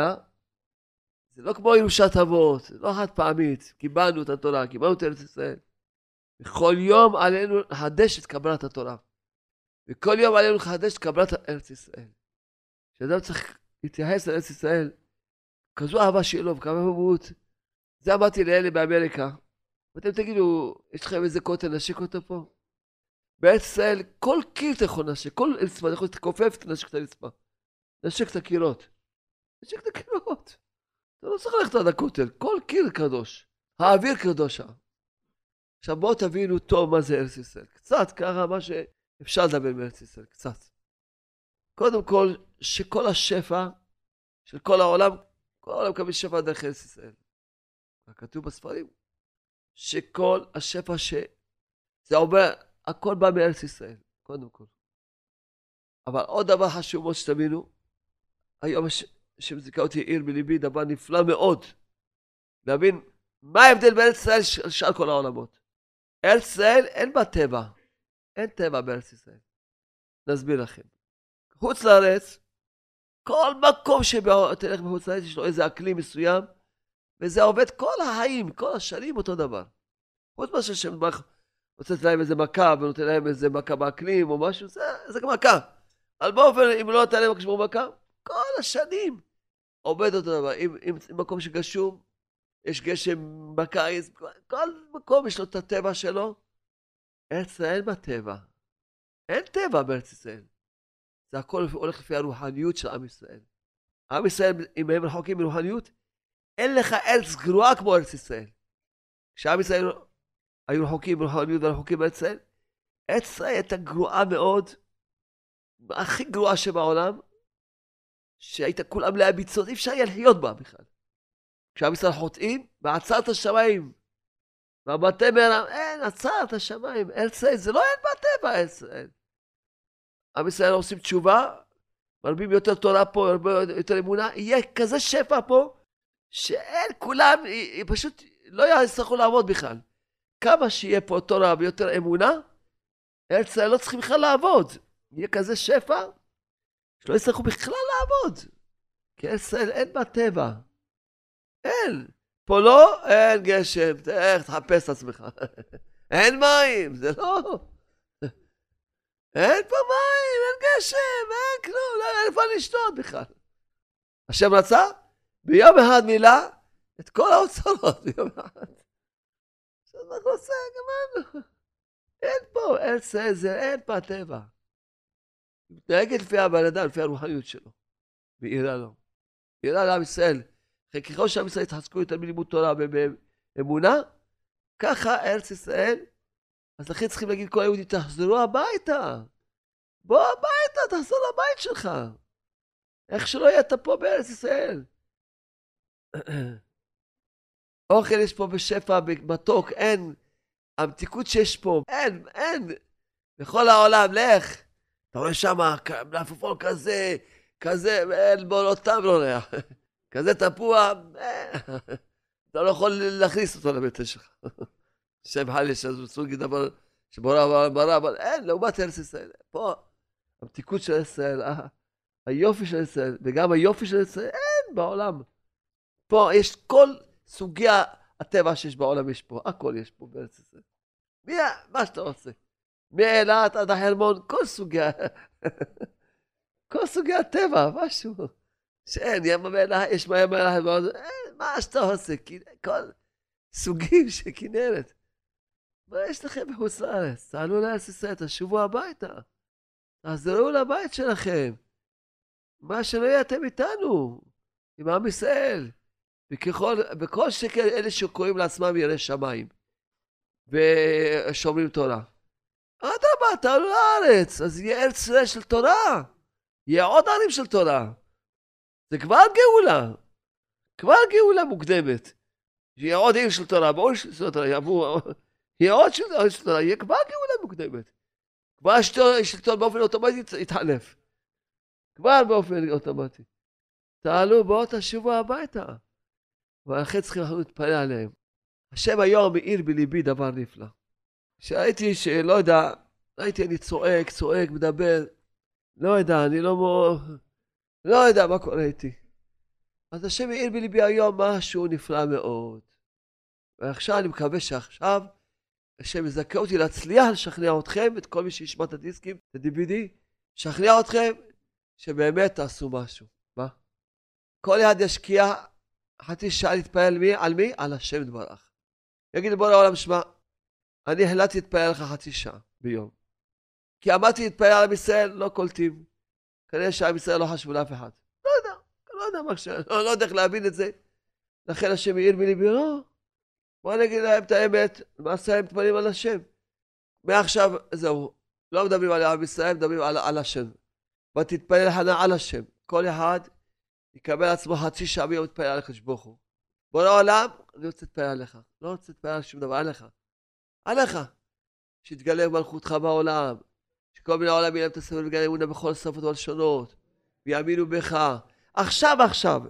Speaker 1: זה לא כמו ירושת אבות, זה לא חד פעמית. קיבלנו את התורה, קיבלנו את ארץ ישראל. וכל יום עלינו לחדש את קבלת התורה. וכל יום עלינו לחדש את קבלת ארץ ישראל. שאדם צריך להתייחס לארץ ישראל, כזו אהבה שלו וכמה אהבות. זה אמרתי לאלה באמריקה. ואתם תגידו, יש לכם איזה כותל, נשק אותו פה? בארץ ישראל, כל קיר אתה יכול לנשק, כל רצפה, אתה יכול להתכופף, תנשק את הרצפה. נשק את הקירות. נשק את הקירות. אתה לא צריך ללכת עד הכותל, כל קיר קדוש. האוויר קדוש שם. עכשיו בואו תבינו טוב מה זה ארץ ישראל. קצת ככה, מה שאפשר לדבר בארץ ישראל, קצת. קודם כל, שכל השפע של כל העולם, כל העולם מקבל שפע דרך ארץ ישראל. כתוב בספרים, שכל השפע ש... זה עובר, הכל בא מארץ ישראל, קודם כל. אבל עוד דבר חשוב מאוד שתבינו, היום שמזיקה אותי עיר בליבי, דבר נפלא מאוד. להבין מה ההבדל בארץ ישראל של שאר כל העולמות. ארץ ישראל אין בה טבע. אין טבע בארץ ישראל. נסביר לכם. חוץ לארץ, כל מקום שתלך בחוץ לארץ יש לו איזה אקלים מסוים, וזה עובד כל החיים, כל השנים אותו דבר. חוץ מאשר רוצה לתת להם איזה מכה ונותן להם איזה מכה באקלים או משהו, זה, זה מכה. אבל באופן, אם לא נתן להם מכה, כל השנים עובד אותו דבר. אם, אם, אם מקום שגשום, יש גשם בקיץ, כל מקום יש לו את הטבע שלו. ארץ ישראל אין בה טבע. אין טבע בארץ ישראל. זה הכל הולך לפי הרוחניות של עם ישראל. עם ישראל, אם הם רחוקים מרוחניות, אין לך ארץ גרועה כמו ארץ ישראל. כשעם ישראל היו רחוקים מרוחניות ורחוקים מארץ ישראל, ארץ ישראל הייתה גרועה מאוד, הכי גרועה שבעולם, שהייתה כולה מלאה ביצות, אי אפשר היה לחיות בה בכלל. כשעם ישראל חוטאים, בעצרת השמיים, והבתי מרם, אין, עצרת השמיים, ארץ ישראל, זה לא אין בטבע ארץ ישראל. עם ישראל עושים תשובה, מרבים יותר תורה פה, יותר אמונה, יהיה כזה שפע פה, שאין, כולם פשוט לא יצטרכו לעבוד בכלל. כמה שיהיה פה תורה ויותר אמונה, ארץ ישראל לא צריכים בכלל לעבוד. יהיה כזה שפע, שלא יצטרכו בכלל לעבוד. כי ישראל אין בה טבע. אין. פה לא, אין גשם, איך תחפש את עצמך. אין מים, זה לא... אין פה מים, אין גשם, אין כלום, לא אין איפה לשתות בכלל. השם רצה? ביום אחד מילא את כל האוצרות ביום אחד. עכשיו אנחנו עושה, גמרנו. אין פה, ארץ זה, אין פה הטבע. מתנהגת לפי הבן אדם, לפי הרוחניות שלו. ואירה לו. אירה לעם ישראל. ככל שעם ישראל יתחזקו יותר בלימוד תורה ובאמונה, ככה ארץ ישראל, אז לכן צריכים להגיד כל היהודים, תחזרו הביתה. בוא הביתה, תחזור לבית שלך. איך שלא יהיה אתה פה בארץ ישראל. אוכל יש פה בשפע, מתוק, אין. המתיקות שיש פה, אין, אין. בכל העולם, לך. אתה רואה שם מלפפון כזה, כזה, אין בו לא טעם לא ריח. כזה תפוח, אה, אתה לא יכול להכניס אותו לביתה שלך. שם חל יש איזה סוג דבר שבורא ברא, אבל אין, לעומת ארץ ישראל. פה, המתיקות של ישראל, אה, היופי של ישראל, וגם היופי של ישראל, אין בעולם. פה יש כל סוגי הטבע שיש בעולם, יש פה, הכל יש פה בארץ ישראל. מי, מה שאתה רוצה. מאילת עד החרמון, כל סוגי, כל סוגי הטבע, משהו. שאין, ים המלח, יש מים המלח, מה שאתה רוצה, כל סוגים של כנרת. מה יש לכם בחוץ לארץ? תעלו לארץ ישראל, תשובו הביתה. תחזרו לבית שלכם. מה שלא יהיה אתם איתנו, עם עם ישראל. וככל, וכל שכן אלה שקוראים לעצמם יראי שמיים ושומרים תורה. אדרבה, תעלו לארץ, אז יהיה ארץ של תורה. יהיה עוד ערים של תורה. זה כבר גאולה. כבר גאולה מוקדמת. יהיה עוד עיר של תורה, ועוד של תורה, יעבור, יהיה עוד עיר של תורה, יהיה כבר גאולה מוקדמת. כבר השלטון באופן אוטומטי יתחלף. כבר באופן אוטומטי. תעלו, בואו תשובו הביתה. ולכן צריכים אנחנו להתפלל עליהם. השם היום מאיר בליבי דבר נפלא. כשראיתי שלא יודע, ראיתי אני צועק, צועק, מדבר, לא יודע, אני לא מו... לא יודע מה קורה איתי. אז השם מאיר בליבי היום משהו נפלא מאוד. ועכשיו אני מקווה שעכשיו השם יזכה אותי להצליח לשכנע אתכם, את כל מי שישמע את הדיסקים, את ה-DVD, לשכנע אתכם שבאמת תעשו משהו. מה? כל אחד ישקיע חצי שעה להתפלל מי? על מי? על השם יתברך. יגיד לבוא לעולם, שמע, אני החלטתי להתפלל לך חצי שעה ביום. כי אמרתי להתפלל על עם ישראל, לא קולטים. כנראה שעם ישראל לא חשבו לאף אחד. לא יודע, לא יודע מה ש... לא, לא יודע איך להבין את זה. לכן השם העיר מליבי, לא. בוא נגיד להם את האמת, למעשה הם מתפללים על השם. מעכשיו, זהו, לא מדברים על עם ישראל, מדברים על, על השם. ותתפלל חנה על השם. כל אחד יקבל עצמו חצי שעה ביום להתפלל על הקדוש. בוא לעולם, אני רוצה להתפלל עליך. לא רוצה להתפלל על שום דבר, עליך. עליך. שיתגלה מלכותך בעולם. שכל מיני עולם יהיה להם את הספר וגלה אמונה בכל השפות והלשונות. ויאמינו בך. עכשיו, עכשיו.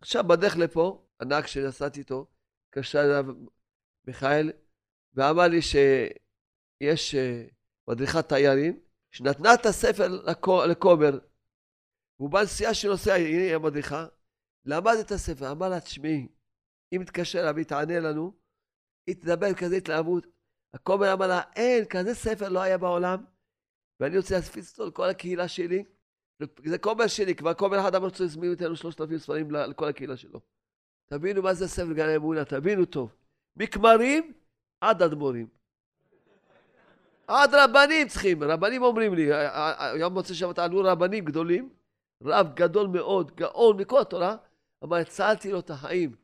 Speaker 1: עכשיו בדרך לפה, הנהג שנסעתי איתו, התקשר אליו מיכאל, ואמר לי שיש אה, מדריכת תיירים, שנתנה את הספר לכומר, והוא בא נסיעה שנוסע, הנה המדריכה, למד את הספר, אמר לה, תשמעי, אם תתקשר אליו, היא תענה לנו, היא תדבר כזה התלהבות. הכומר אמר לה, אין, כזה ספר לא היה בעולם, ואני רוצה להפיץ אותו לכל הקהילה שלי. זה כומר שלי, כבר כומר אחד אמר רוצה להזמין אותנו שלושת אלפים ספרים לכל הקהילה שלו. תבינו מה זה ספר גן האמונה, תבינו טוב. מכמרים עד אדמו"רים. עד רבנים צריכים, רבנים אומרים לי, היום מוצא שבת עלו רבנים גדולים, רב גדול מאוד, גאון מכל התורה, אמר, הצלתי לו את החיים.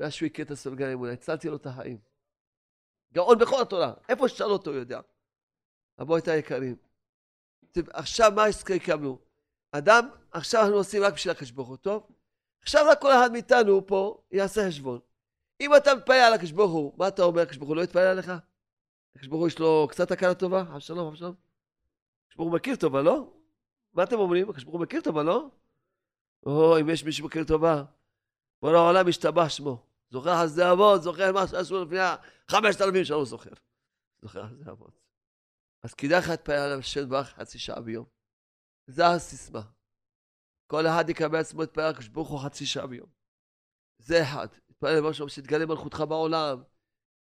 Speaker 1: מאז שהוא הכיר את הספר גן האמונה, הצלתי לו את החיים. גאון בכל התורה, איפה ששאל אותו הוא יודע. רבותי היקרים, עכשיו מה הקמנו? אדם, עכשיו אנחנו עושים רק בשביל הקדוש ברוך הוא, טוב? עכשיו רק כל אחד מאיתנו פה יעשה חשבון. אם אתה מתפלל על הקדוש ברוך הוא, מה אתה אומר? הקדוש ברוך הוא לא יתפלל עליך? הקדוש ברוך הוא יש לו קצת הכרה טובה? אבשלום, אבשלום. הקדוש ברוך הוא מכיר טובה, לא? מה אתם אומרים? הקדוש ברוך הוא מכיר טובה, לא? או, אם יש מישהו מכיר טובה, בוא לעולם ישתבח שמו. זוכר על זה אבות, זוכר מה שעשו לפני חמשת אלפים הוא זוכר. זוכר על זה אבות. אז כדאי לך להתפלל על השם ברך חצי שעה ביום. זה הסיסמה. כל אחד יקבל עצמו הקדוש ברוך הוא חצי שעה ביום. זה אחד. להתפלל על משהו שתגלה מלכותך בעולם.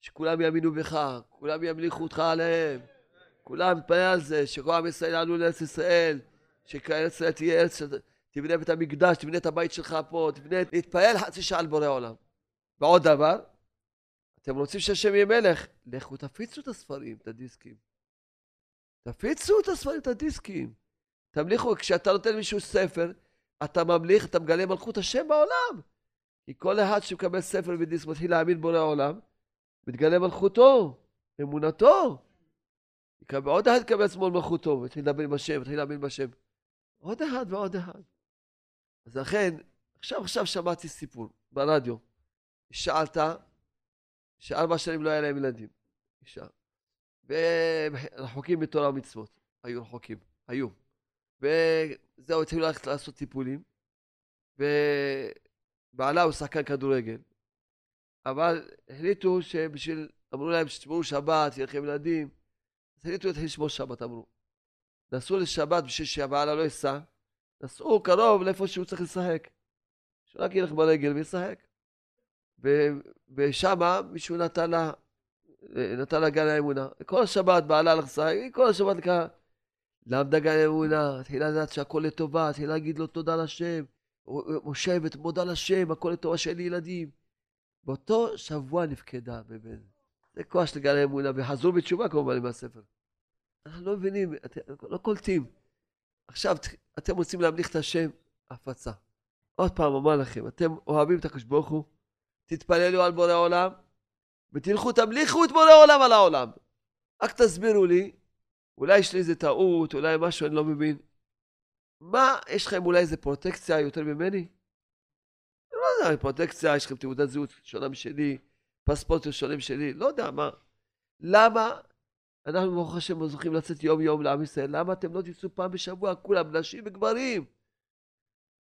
Speaker 1: שכולם יאמינו בך, כולם ימליכו אותך עליהם. כולם מתפלל על זה, שכל עם ישראל יעלו לארץ ישראל, שארץ ישראל תהיה ארץ, תבנה בית המקדש, תבנה את הבית שלך פה, תבנה, להתפלל חצי שעה על בורא עולם. ועוד דבר, אתם רוצים שהשם יהיה מלך, לכו תפיצו את הספרים, את הדיסקים. תפיצו את הספרים, את הדיסקים. תמליכו, כשאתה נותן למישהו ספר, אתה ממליך, אתה מגלה מלכות השם בעולם. כי כל אחד שמקבל ספר ודיסק מתחיל להאמין בורא עולם, מתגלה מלכותו, אמונתו. עוד אחד יקבל עצמו מלכותו, ויתחיל לדבר עם השם, ויתחיל להאמין בשם. עוד אחד ועוד אחד. אז לכן, עכשיו עכשיו שמעתי סיפור ברדיו. שאלת, שארבע שנים לא היה להם ילדים. אישה. ורחוקים בתורה ומצוות. היו רחוקים. היו. וזהו, התחילו ללכת לעשות טיפולים. ובעלה הוא שחקן כדורגל. אבל החליטו שבשביל, אמרו להם שתשמעו שבת, יהיה לכם ילדים. אז החליטו להתחיל לשמור שבת, אמרו. נסעו לשבת בשביל שהבעלה לא ייסע. נסעו קרוב לאיפה שהוא צריך לשחק. שרק ילך ברגל וישחק. ושמה מישהו נתן לה נתן לה גן האמונה. כל השבת בעלה לחסה, כל השבת לקחה. למדה גן האמונה, התחילה לדעת שהכל לטובה, התחילה להגיד לו תודה לשם. מושבת, מודה לשם, הכל לטובה שאין לי ילדים. באותו שבוע נפקדה בבן. זה כוח של גן האמונה, וחזרו בתשובה כמובן עם הספר. אנחנו לא מבינים, אתם לא קולטים. עכשיו אתם רוצים להמליך את השם, הפצה. עוד פעם אומר לכם, אתם אוהבים את הקדוש ברוך הוא, תתפללו על בורא עולם, ותלכו תמליכו את בורא עולם על העולם. רק תסבירו לי, אולי יש לי איזה טעות, אולי משהו אני לא מבין. מה, יש לכם אולי איזה פרוטקציה יותר ממני? לא יודע, פרוטקציה, יש לכם תעודת זהות שונה משלי, פספורט שונה משלי, לא יודע מה. למה אנחנו ברוך השם זוכים לצאת יום יום לעם ישראל? למה אתם לא תצאו פעם בשבוע, כולם, נשים וגברים?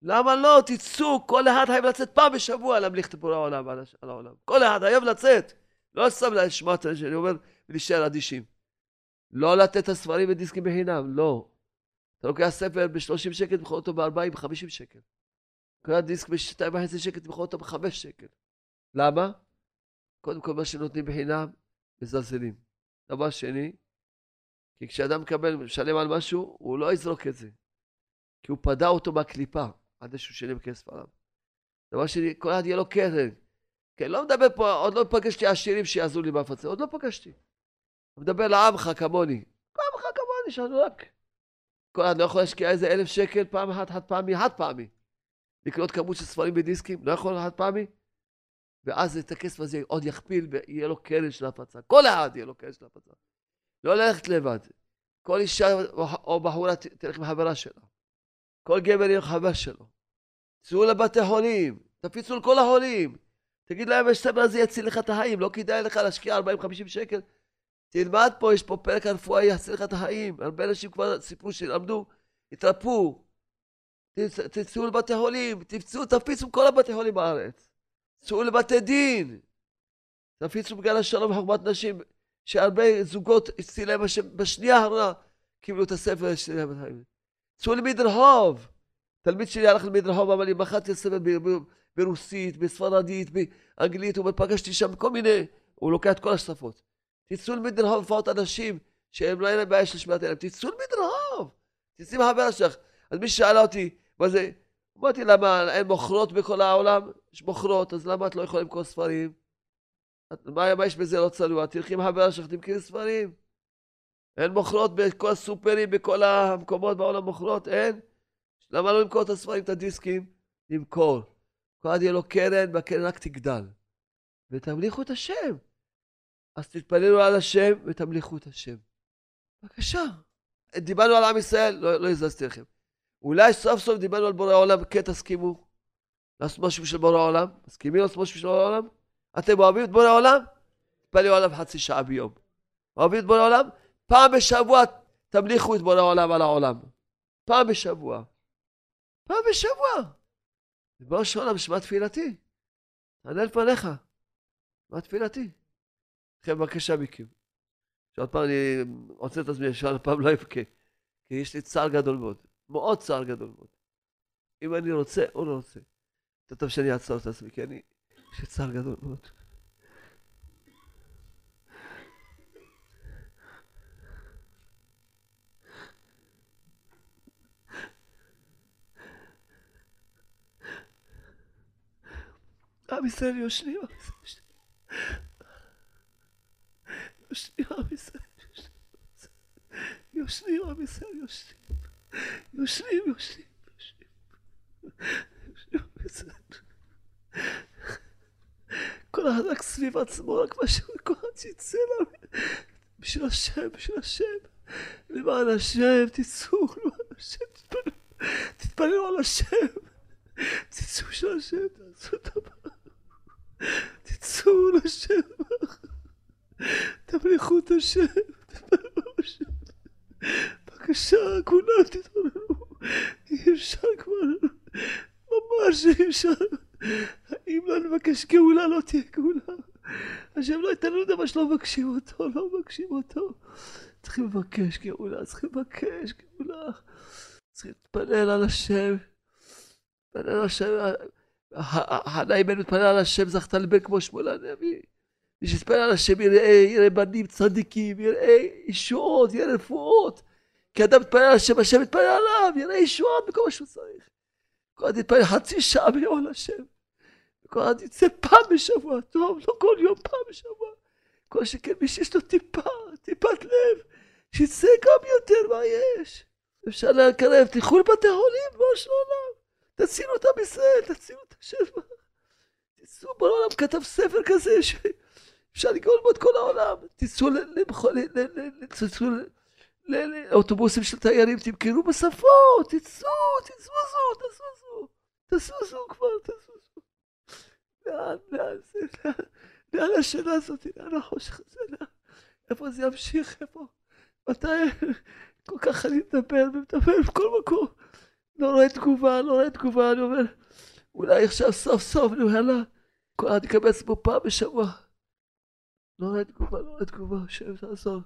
Speaker 1: למה לא? תצאו, כל אחד חייב לצאת פעם בשבוע להמליך את בורא העולם על העולם. כל אחד חייב לצאת. לא סתם לשמוע את שאני אומר ולהישאר אדישים. לא לתת את הספרים ודיסקים בחינם, לא. אתה לוקח ספר ב-30 שקל, תמכור אותו ב-40, ב-50 שקל. קורא דיסק ב-2.5 שקל, תמכור אותו ב-5 שקל. למה? קודם כל, מה שנותנים בחינם, מזלזלים. דבר שני, כי כשאדם מקבל, משלם על משהו, הוא לא יזרוק את זה. כי הוא פדה אותו מהקליפה, עד שהוא שילם כסף עליו. דבר שני, כל אחד יהיה לו קרן. כן, לא מדבר פה, עוד לא פגשתי עשירים שיעזרו לי בהפצה, עוד לא פגשתי. מדבר לעמך כמוני. עמך כמוני, שאנו רק. כל אחד לא יכול להשקיע איזה אלף שקל פעם אחת, חד פעמי, חד פעמי. לקנות כמות של ספרים בדיסקים, לא יכול חד פעמי. ואז את הכסף הזה עוד יכפיל ויהיה לו קרן של הפצה. כל אחד יהיה לו קרן של הפצה. לא ללכת לבד. כל אישה או בחורה תלך עם חברה שלה. כל גבר יהיה חבר שלו. צאו לבתי חולים, תפיצו לכל החולים. תגיד להם, הספר הזה יציל לך את החיים, לא כדאי לך להשקיע 40-50 שקל. תלמד פה, יש פה פרק הרפואה, יציל לך את החיים. הרבה אנשים כבר סיפרו שלמדו, התרפאו. תצאו לבתי חולים, תפצו, תפיצו כל הבתי חולים בארץ. צאו לבתי דין. תפיצו בגלל השלום וחוכמת נשים, שהרבה זוגות הציל בשנייה האחרונה קיבלו את הספר שלהם. צאו למדרחוב. תלמיד שלי הלך למדרחוב, אמר לי, מחאתי ספר ברוסית, בספרדית, באנגלית, הוא פגשתי שם כל מיני, הוא לוקח את כל השפות. תצאו למדרחוב לפחות אנשים שהם לא אין להם בעיה של שמיעת עיניים, תצאו למדרחוב. תצאי מהחבר שלך. אז מי שאלה אותי, מה זה? אמרתי, למה אין מוכרות בכל העולם? יש מוכרות, אז למה את לא יכולה למכור ספרים? מה, מה יש בזה לא צנוע? תלכי עם החבר שלך, תמכרי ספרים. אין מוכרות בכל הסופרים, בכל המקומות בעולם מוכרות, אין. למה לא למכור את הספרים, את הדיסקים? למכור. כל אחד יהיה לו קרן, והקרן רק תגדל. ותמליכו את השם. אז תתפללו על השם ותמליכו את השם. בבקשה. דיברנו על עם ישראל, לא, לא הזזתי לכם. אולי סוף סוף דיברנו על בורא העולם, כן תסכימו לעשות משהו בשביל בורא העולם? מסכימים לעשות משהו בשביל בורא העולם? אתם אוהבים את בורא העולם? תתפללו עליו חצי שעה ביום. אוהבים את בורא העולם? פעם בשבוע תמליכו את בורא העולם על העולם. פעם בשבוע. פעם בשבוע. ריבונו של עולם, שמע תפילתי. תענה לפניך. שמע תפילתי. לכן בבקשה מכם. שעוד פעם אני רוצה את עצמי, שעוד פעם לא אבכה. כי יש לי צער גדול מאוד. מאוד צער גדול מאוד. אם אני רוצה או לא רוצה. יותר טוב שאני אעצור את עצמי, כי אני... יש לי צער גדול מאוד. עם ישראל יושנים, עם ישראל יושנים, עם ישראל יושנים, עם ישראל יושנים, יושנים, יושנים, יושנים, כל אחד רק סביב עצמו, רק מה שכל אחד שיצא לה, בשביל השם, בשביל השם, למען השם, תצאו, למען השם, תתפללו, תתפללו על השם, תצאו של השם, תעשו את הבא. תצאו לשם, תמליכו את השם, תתפללו השם. בבקשה, כולם תתפללו, אי אפשר כבר, ממש אי אפשר. אם לא נבקש גאולה, לא תהיה גאולה. השם לא ייתן לנו דבר שלא מבקשים אותו, לא מבקשים אותו. צריכים לבקש גאולה, צריכים לבקש גאולה. צריכים להתפלל על השם. להתפלל על השם. חנה אימנו התפלל על השם, זכתה לבן כמו שמואל הנביא. מי שיתפלל על השם יראה, יראה בנים צדיקים, יראה ישועות, יראה רפואות. כי אדם מתפלל על השם, השם מתפלל עליו, יראה ישועות בכל מה שהוא צריך. כל אחד יתפלל חצי שעה ביום על השם. כל אחד יצא פעם בשבוע, טוב, לא כל יום, פעם בשבוע. כל שכן מי שיש לו טיפה, טיפת לב, שיצא גם יותר, מה יש? אפשר לקרב, תלכו לבתי חולים, בואו של העולם. תצילו את עם ישראל, תצילו השם. תצאו, בעולם כתב ספר כזה שאפשר לגאול בו את כל העולם. תצאו לאוטובוסים של תיירים, תמכרו בשפות, תצאו, תזוזו, תזוזו, תזוזו כבר, תזוזו. לאן, לאן זה, לאן השאלה הזאת, לאן החושך הזה, איפה זה ימשיך, איפה, מתי, כל כך אני מדבר ומדבר בכל מקום. לא רואה תגובה, לא רואה תגובה, אני אומר, אולי עכשיו סוף סוף, אני אומר לה, כל אחד יקבץ פה פעם בשבוע. לא רואה תגובה, לא רואה תגובה, השם תעזור.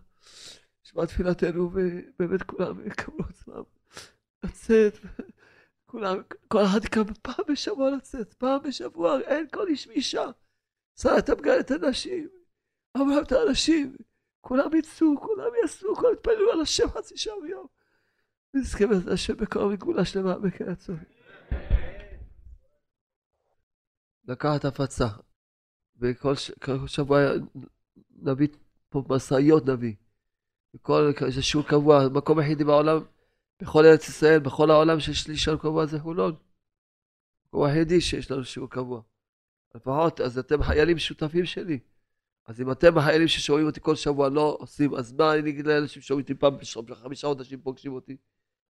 Speaker 1: שמע תפילתנו, ובאמת כולם יקבלו עצמם לצאת. כולם, כל אחד יקבל פעם בשבוע לצאת, פעם בשבוע, אין כל איש ואישה. שר את המגן את הנשים, אמר את האנשים, כולם יצאו, כולם יעשו, כולם יתפללו על השם חצי שעה ביום. נזכה בעזרת השם בקרוב לגאולה שלמה בקריאת לקחת הפצה. וכל ש... שבוע נביא פה משאיות נביא. וכל איזה שיעור קבוע, מקום היחידי בעולם, בכל ארץ ישראל, בכל העולם שיש לי שיעור קבוע זה חולון. המקום היחידי שיש לנו שיעור קבוע. לפחות, אז אתם חיילים שותפים שלי. אז אם אתם החיילים ששומעים אותי כל שבוע לא עושים, אז מה אני אגיד לאלה ששומעים אותי פעם בשבוע, חמישה חודשים פוגשים אותי?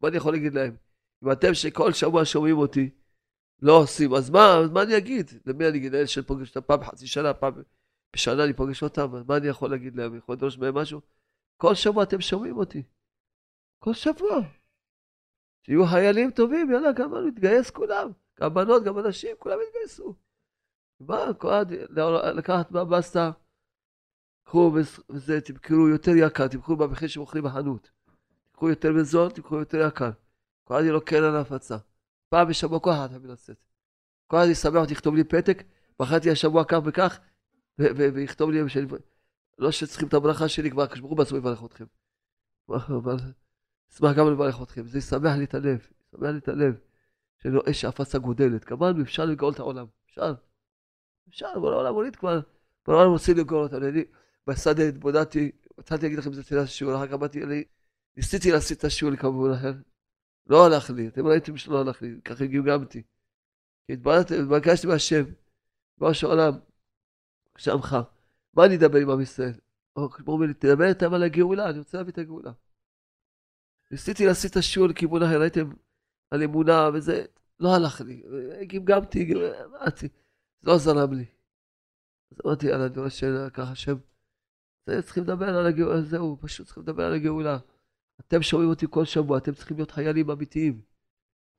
Speaker 1: מה אני יכול להגיד להם? אם אתם שכל שבוע שומעים אותי, לא עושים, אז מה, אז מה אני אגיד? למי אני אגיד? לאלה שפוגש אותם פעם בחצי שנה, פעם בשנה אני פוגש אותם, אז מה אני יכול להגיד להם? אני יכול לדרוש מהם משהו? כל שבוע אתם שומעים אותי. כל שבוע. שיהיו חיילים טובים, יאללה, גם נתגייס כולם. גם בנות, גם אנשים, כולם יתגייסו. מה, כל אחד לקחת מהבסטה, קחו וזה, תמכרו יותר יקר, תמכרו במחיר שמוכרים בחנות. תקחו יותר בזול, תקחו יותר יקר. כל אחד יהיה לו קרן להפצה. פעם בשבוע כל אחד חייב לצאת. כל אחד ישמח אותי, יכתוב לי פתק, בחרתי השבוע כך וכך, ויכתוב לי, שאני... לא שצריכים את הברכה שלי, כבר הקדוש הוא בעצמו יברך אתכם. אבל אשמח גם לברך אתכם, זה ישמח לי את הלב, ישמח לי את הלב, שלא אש הפצה גודלת. כמובן אפשר לגאול את העולם, אפשר. אפשר, בוא לעולם הוליד כבר, בוא לעולם רוצים לגאול אותנו. אני בשדה התבודדתי, התחלתי להגיד לכם את זה תחילת השיעור, אחר כך באתי, ניסיתי לעשות את השיעור לכיוון אחר. לא הלך לי, אתם ראיתם שלא הלך לי, ככה גמגמתי. התבקשתי מהשם, ריבונו של עולם, שמך, מה אני אדבר עם עם ישראל? אומר לי, תדבר איתם על הגאולה, אני רוצה להביא את הגאולה. ניסיתי לעשות את השיעור לכיוון אחר, ראיתם, על אמונה וזה, לא הלך לי, גמגמתי, זה לא זרם לי. אז אמרתי, יאללה, אני רואה שככה השם, צריכים לדבר על הגאולה, זהו, פשוט צריכים לדבר על הגאולה. אתם שומעים אותי כל שבוע, אתם צריכים להיות חיילים אמיתיים.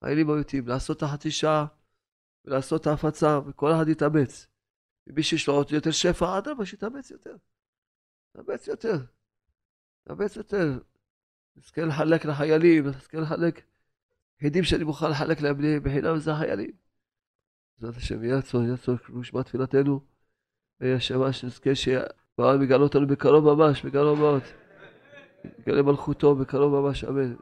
Speaker 1: חיילים אמיתיים, לעשות את החצי שעה ולעשות את ההפצה, וכל אחד יתאמץ. ומי שיש לו יותר שפע, אדרבה, שיתאמץ יותר. יתאמץ יותר. יתאמץ יותר. נזכה לחלק לחיילים, נזכה לחלק יחידים שאני מוכן לחלק להם בחינם, זה החיילים. בעזרת השם, יהיה רצון, יהיה רצון, נשמע תפילתנו, ויהיה שמה שנזכה שבעל מגלה אותנו בקרוב ממש, בקרוב מאוד. יגלה מלכותו בקרוב ממש, אמן.